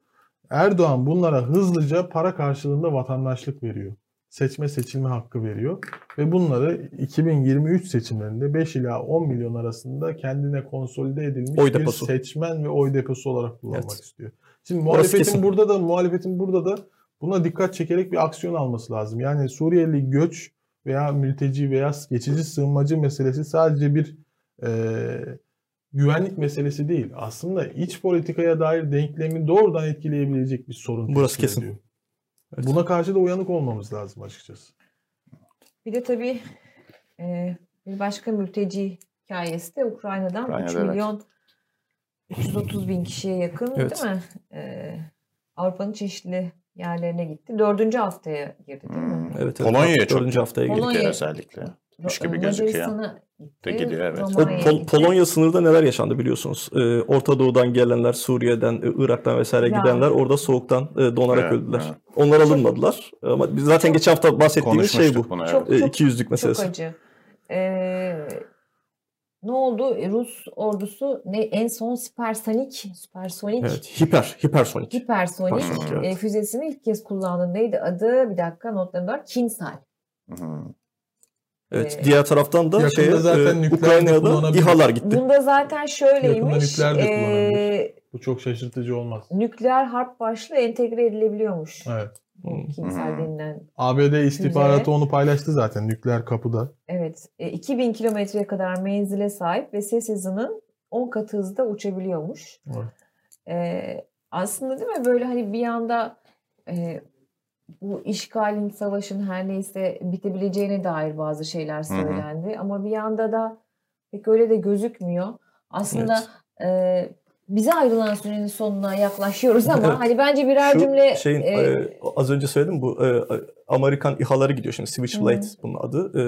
Erdoğan bunlara hızlıca para karşılığında vatandaşlık veriyor. Seçme seçilme hakkı veriyor. Ve bunları 2023 seçimlerinde 5 ila 10 milyon arasında kendine konsolide edilmiş Oy bir deposu. seçmen ve oy deposu olarak kullanmak Evet. istiyor. Şimdi muhalefetin burada da muhalefetin burada da buna dikkat çekerek bir aksiyon alması lazım. Yani Suriyeli göç veya mülteci veya geçici sığınmacı meselesi sadece bir eee, güvenlik meselesi değil. Aslında iç politikaya dair denklemi doğrudan etkileyebilecek bir sorun. Burası kesin. ediyor. Evet. Buna karşı da uyanık olmamız lazım açıkçası. Bir de tabii e, bir başka mülteci hikayesi de Ukrayna'dan Ukrayna'da, 3 evet. milyon 330 bin kişiye yakın Evet. değil mi? E, Avrupa'nın çeşitli yerlerine gitti. Dördüncü haftaya girdi değil mi? Hmm. Evet, evet. Polonya'ya çok Dördüncü haftaya girdik. Polonya- Gitti özellikle. Mış gibi Ro- gözüküyor. Macaristan'a De gidiyor, evet. O Pol-. Polonya sınırda neler yaşandı biliyorsunuz. Ee, Orta Doğu'dan gelenler, Suriye'den, e, Irak'tan vesaire Ya. gidenler orada soğuktan e, donarak Evet, öldüler. evet. Onlar alınmadılar. Ama biz zaten geçen hafta bahsettiğimiz şey bu. Bunu. Çok- evet. E, iki yüzlük Çok meselesi. acı. Ee, ne oldu? E, Rus ordusu ne en son süpersonik süpersonik Evet, hiper, hipersonik. hipersonik Hipersonik, evet. e, füzesini ilk kez kullandı. Neydi adı? Bir dakika notlarımda var. Kinsal. Hı. Evet, Ee, diğer taraftan da şeye, zaten e, nükleer de Ukrayna'ya da kullanabilir. İHA'lar gitti. Bunda zaten şöyleymiş. Yakında nükleer de e, kullanabilir. Bu çok şaşırtıcı olmaz. nükleer harp başlığı entegre edilebiliyormuş. Evet. Hmm. Hmm. denilen. ABD istihbaratı Füze. onu paylaştı zaten nükleer kapıda. Evet. E, 2000 kilometreye kadar menzile sahip ve ses hızının 10 katı hızda uçabiliyormuş. Evet. Ee, aslında değil mi böyle hani bir anda e, bu işgalin, savaşın her neyse bitebileceğine dair bazı şeyler hı. söylendi. Ama bir yanda da pek öyle de gözükmüyor. Aslında e, bize ayrılan sürenin sonuna yaklaşıyoruz ama Evet. hani bence birer Şu cümle şeyin e, az önce söyledim bu e, Amerikan İHA'ları gidiyor şimdi Switchblade Hı. bunun adı. E,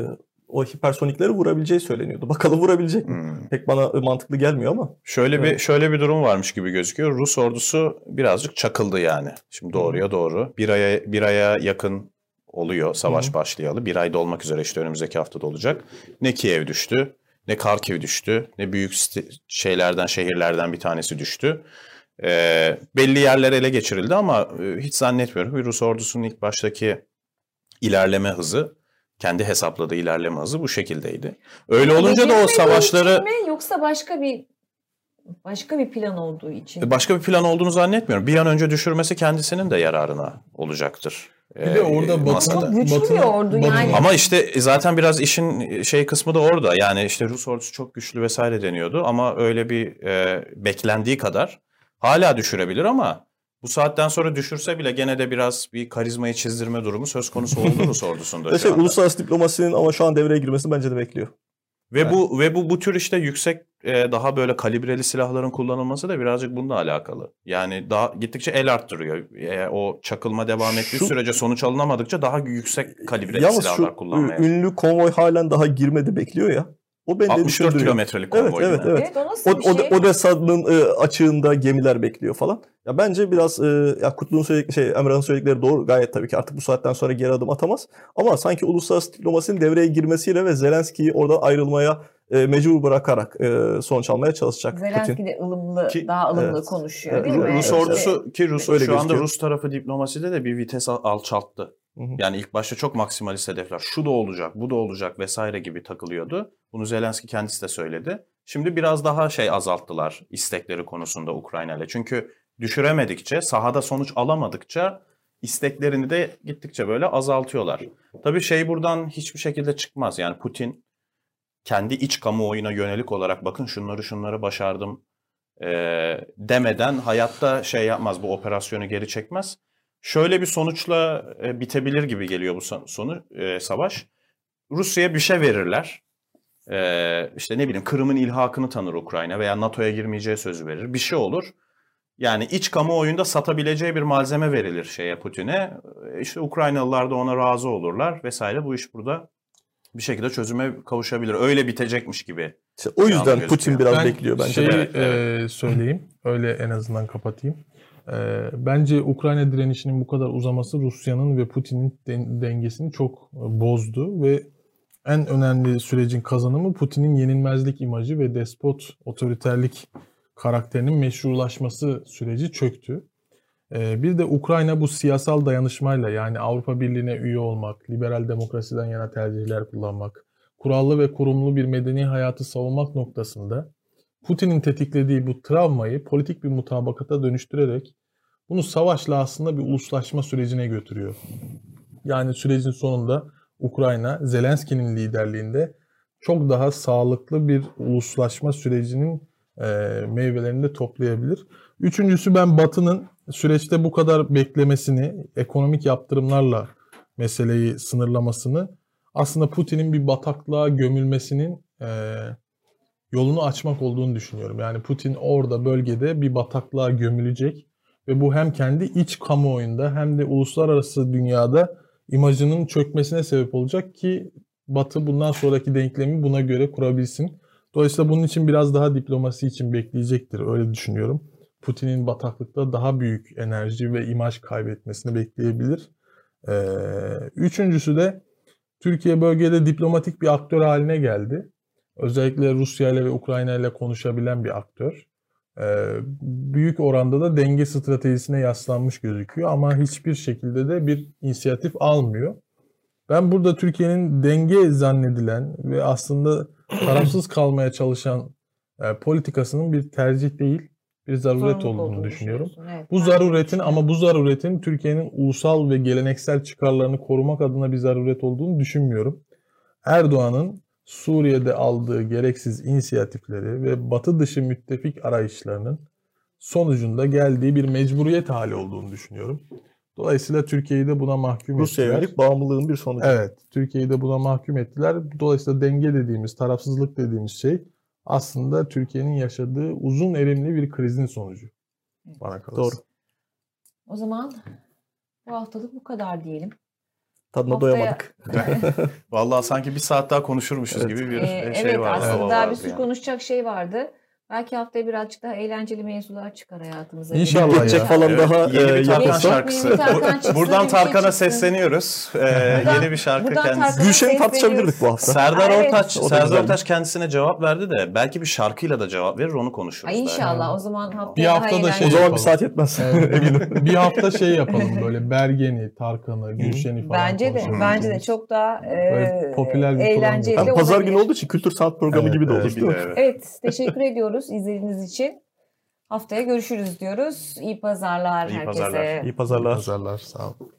o hipersonikleri vurabileceği söyleniyordu. Bakalım vurabilecek mi? Hmm. Pek bana e, mantıklı gelmiyor ama. Şöyle Evet. bir şöyle bir durum varmış gibi gözüküyor. Rus ordusu birazcık çakıldı yani. Şimdi doğruya doğru. Bir aya bir aya yakın oluyor savaş Hı. başlayalı. Bir ayda olmak üzere işte önümüzdeki haftada olacak. Ne Kiev düştü, ne Kharkiv düştü, ne büyük şeylerden, şehirlerden bir tanesi düştü. Ee, belli yerler ele geçirildi ama e, hiç zannetmiyorum. Rus ordusunun ilk baştaki ilerleme hızı, kendi hesapladığı ilerleme hızı bu şekildeydi. Öyle olunca da o savaşları... mi yoksa başka bir başka bir plan olduğu için. mi? Başka bir plan olduğunu zannetmiyorum. Bir an önce düşürmesi kendisinin de yararına olacaktır. Bir de orada Ee, Batı- Çok güçlü bir Batı'nın- ordu Batı'nın- yani. Ama işte zaten biraz işin şey kısmı da orada. Yani işte Rus ordusu çok güçlü vesaire deniyordu ama öyle bir e, beklendiği kadar hala düşürebilir ama bu saatten sonra düşürse bile gene de biraz bir karizmayı çizdirme durumu söz konusu oldu Rus ordusunda şu şey, anda. uluslararası diplomasinin ama şu an devreye girmesini bence de bekliyor. Ve bu ve bu bu tür işte yüksek e, daha böyle kalibreli silahların kullanılması da birazcık bununla alakalı. Yani daha gittikçe el arttırıyor. E, o çakılma devam ettiği Şu- sürece sonuç alınamadıkça daha yüksek kalibreli Yalnız silahlar şu kullanmaya. ü- ünlü konvoy halen daha girmedi bekliyor ya. O beni de 64 düşündürüyor. kilometrelik Evet, konvoy. evet, mi? evet. Evet o O, şey? Odessa'nın e, açığında gemiler bekliyor falan. Ya bence biraz e, ya Kutlu'nun söyledikleri şey Emrah'ın söyledikleri doğru gayet tabii ki artık bu saatten sonra geri adım atamaz. Ama sanki uluslararası diplomasinin devreye girmesiyle ve Zelenski'yi oradan ayrılmaya e, mecbur bırakarak e, sonuç almaya çalışacak Zelenski Putin. de ılımlı, Ki- daha ılımlı Evet. konuşuyor Evet, değil mi? Rus Evet, ordusu ki Rus Öyle şu anda. Rus tarafı diplomaside de bir vites al- alçalttı. Yani ilk başta çok maksimalist hedefler. Şu da olacak, bu da olacak vesaire gibi takılıyordu. Bunu Zelenski kendisi de söyledi. Şimdi biraz daha şey azalttılar istekleri konusunda Ukrayna ile. Çünkü düşüremedikçe, sahada sonuç alamadıkça isteklerini de gittikçe böyle azaltıyorlar. Tabii şey buradan hiçbir şekilde çıkmaz. Yani Putin kendi iç kamuoyuna yönelik olarak bakın şunları şunları başardım eee, demeden hayatta şey yapmaz bu operasyonu geri çekmez. Şöyle bir sonuçla e, bitebilir gibi geliyor bu son- sonu e, savaş. Rusya'ya bir şey verirler. E, işte ne bileyim Kırım'ın ilhakını tanır Ukrayna veya NATO'ya girmeyeceği sözü verir. Bir şey olur. Yani iç kamuoyunda satabileceği bir malzeme verilir şeye Putin'e. E, İşte Ukraynalılar da ona razı olurlar vesaire. Bu iş burada bir şekilde çözüme kavuşabilir. Öyle bitecekmiş gibi. İşte o yüzden. Putin biraz Ben bekliyor bence. şeyi de. Evet, evet. e, söyleyeyim. Öyle en azından kapatayım. E, bence Ukrayna direnişinin bu kadar uzaması Rusya'nın ve Putin'in den- dengesini çok e, bozdu ve en önemli sürecin kazanımı Putin'in yenilmezlik imajı ve despot otoriterlik karakterinin meşrulaşması süreci çöktü. E, bir de Ukrayna bu siyasal dayanışmayla yani Avrupa Birliği'ne üye olmak, liberal demokrasiden yana tercihler kullanmak, kurallı ve kurumlu bir medeni hayatı savunmak noktasında Putin'in tetiklediği bu travmayı politik bir mutabakata dönüştürerek bunu savaşla aslında bir uluslaşma sürecine götürüyor. Yani sürecin sonunda Ukrayna Zelenski'nin liderliğinde çok daha sağlıklı bir uluslaşma sürecinin e, meyvelerini de toplayabilir. Üçüncüsü ben Batı'nın süreçte bu kadar beklemesini, ekonomik yaptırımlarla meseleyi sınırlamasını aslında Putin'in bir bataklığa gömülmesinin e, yolunu açmak olduğunu düşünüyorum. Yani Putin orada bölgede bir bataklığa gömülecek ve bu hem kendi iç kamuoyunda hem de uluslararası dünyada imajının çökmesine sebep olacak ki Batı bundan sonraki denklemi buna göre kurabilsin. Dolayısıyla bunun için biraz daha diplomasi için bekleyecektir. Öyle düşünüyorum. Putin'in bataklıkta daha büyük enerji ve imaj kaybetmesini bekleyebilir. Ee, üçüncüsü de Türkiye bölgede diplomatik bir aktör haline geldi. Özellikle Rusya ile ve Ukrayna ile konuşabilen bir aktör. Ee, büyük oranda da denge stratejisine yaslanmış gözüküyor ama hiçbir şekilde de bir inisiyatif almıyor. Ben burada Türkiye'nin denge zannedilen ve aslında tarafsız kalmaya çalışan e, politikasının bir tercih değil, bir zaruret Zorunluluk olduğunu düşünüyorum. evet. Bu zaruretin ama bu zaruretin Türkiye'nin ulusal ve geleneksel çıkarlarını korumak adına bir zaruret olduğunu düşünmüyorum. Erdoğan'ın Suriye'de aldığı gereksiz inisiyatifleri ve batı dışı müttefik arayışlarının sonucunda geldiği bir mecburiyet hali olduğunu düşünüyorum. Dolayısıyla Türkiye'yi de buna mahkum Rusya'ya ettiler. yönelik bağımlılığın bir sonucu. Evet, Türkiye'yi de buna mahkum ettiler. Dolayısıyla denge dediğimiz, tarafsızlık dediğimiz şey aslında Türkiye'nin yaşadığı uzun erimli bir krizin sonucu. Bana kalırsa. Doğru. O zaman bu haftalık bu kadar diyelim. Tadına Haftaya- doyamadık. Vallahi sanki bir saat daha konuşurmuşuz Evet. gibi bir Ee, şey evet var. hava aslında vardı bir sürü yani. konuşacak şey vardı. Belki haftaya birazcık daha eğlenceli mevzular çıkar hayatımıza. İnşallah Geçecek ya. falan Evet, daha yeni e, bir Tarkan şarkısı. Yeni bir Tarkan Bu- çıksın, Buradan şey Tarkan'a sesleniyoruz. Ee, Buradan- yeni bir şarkı buradan kendisi. Gülşen'i tartışabilirdik bu hafta. Serdar Evet. Ortaç, Serdar. Ortaç kendisine cevap verdi de belki bir şarkıyla da cevap verir onu konuşuruz. Ay inşallah o zaman haftaya Bir daha hafta da eğlenceli. O şey zaman bir saat yetmez. Evet. Eminim. bir hafta şey yapalım böyle Bergen'i, Tarkan'ı, Gülşen'i falan Bence de bence de çok daha e, popüler bir eğlenceli pazar günü olduğu için kültür saat programı gibi de olur. Evet teşekkür ediyoruz izlediğiniz için. Haftaya görüşürüz diyoruz. İyi pazarlar İyi herkese. pazarlar. İyi pazarlar. Pazarlar sağ olun.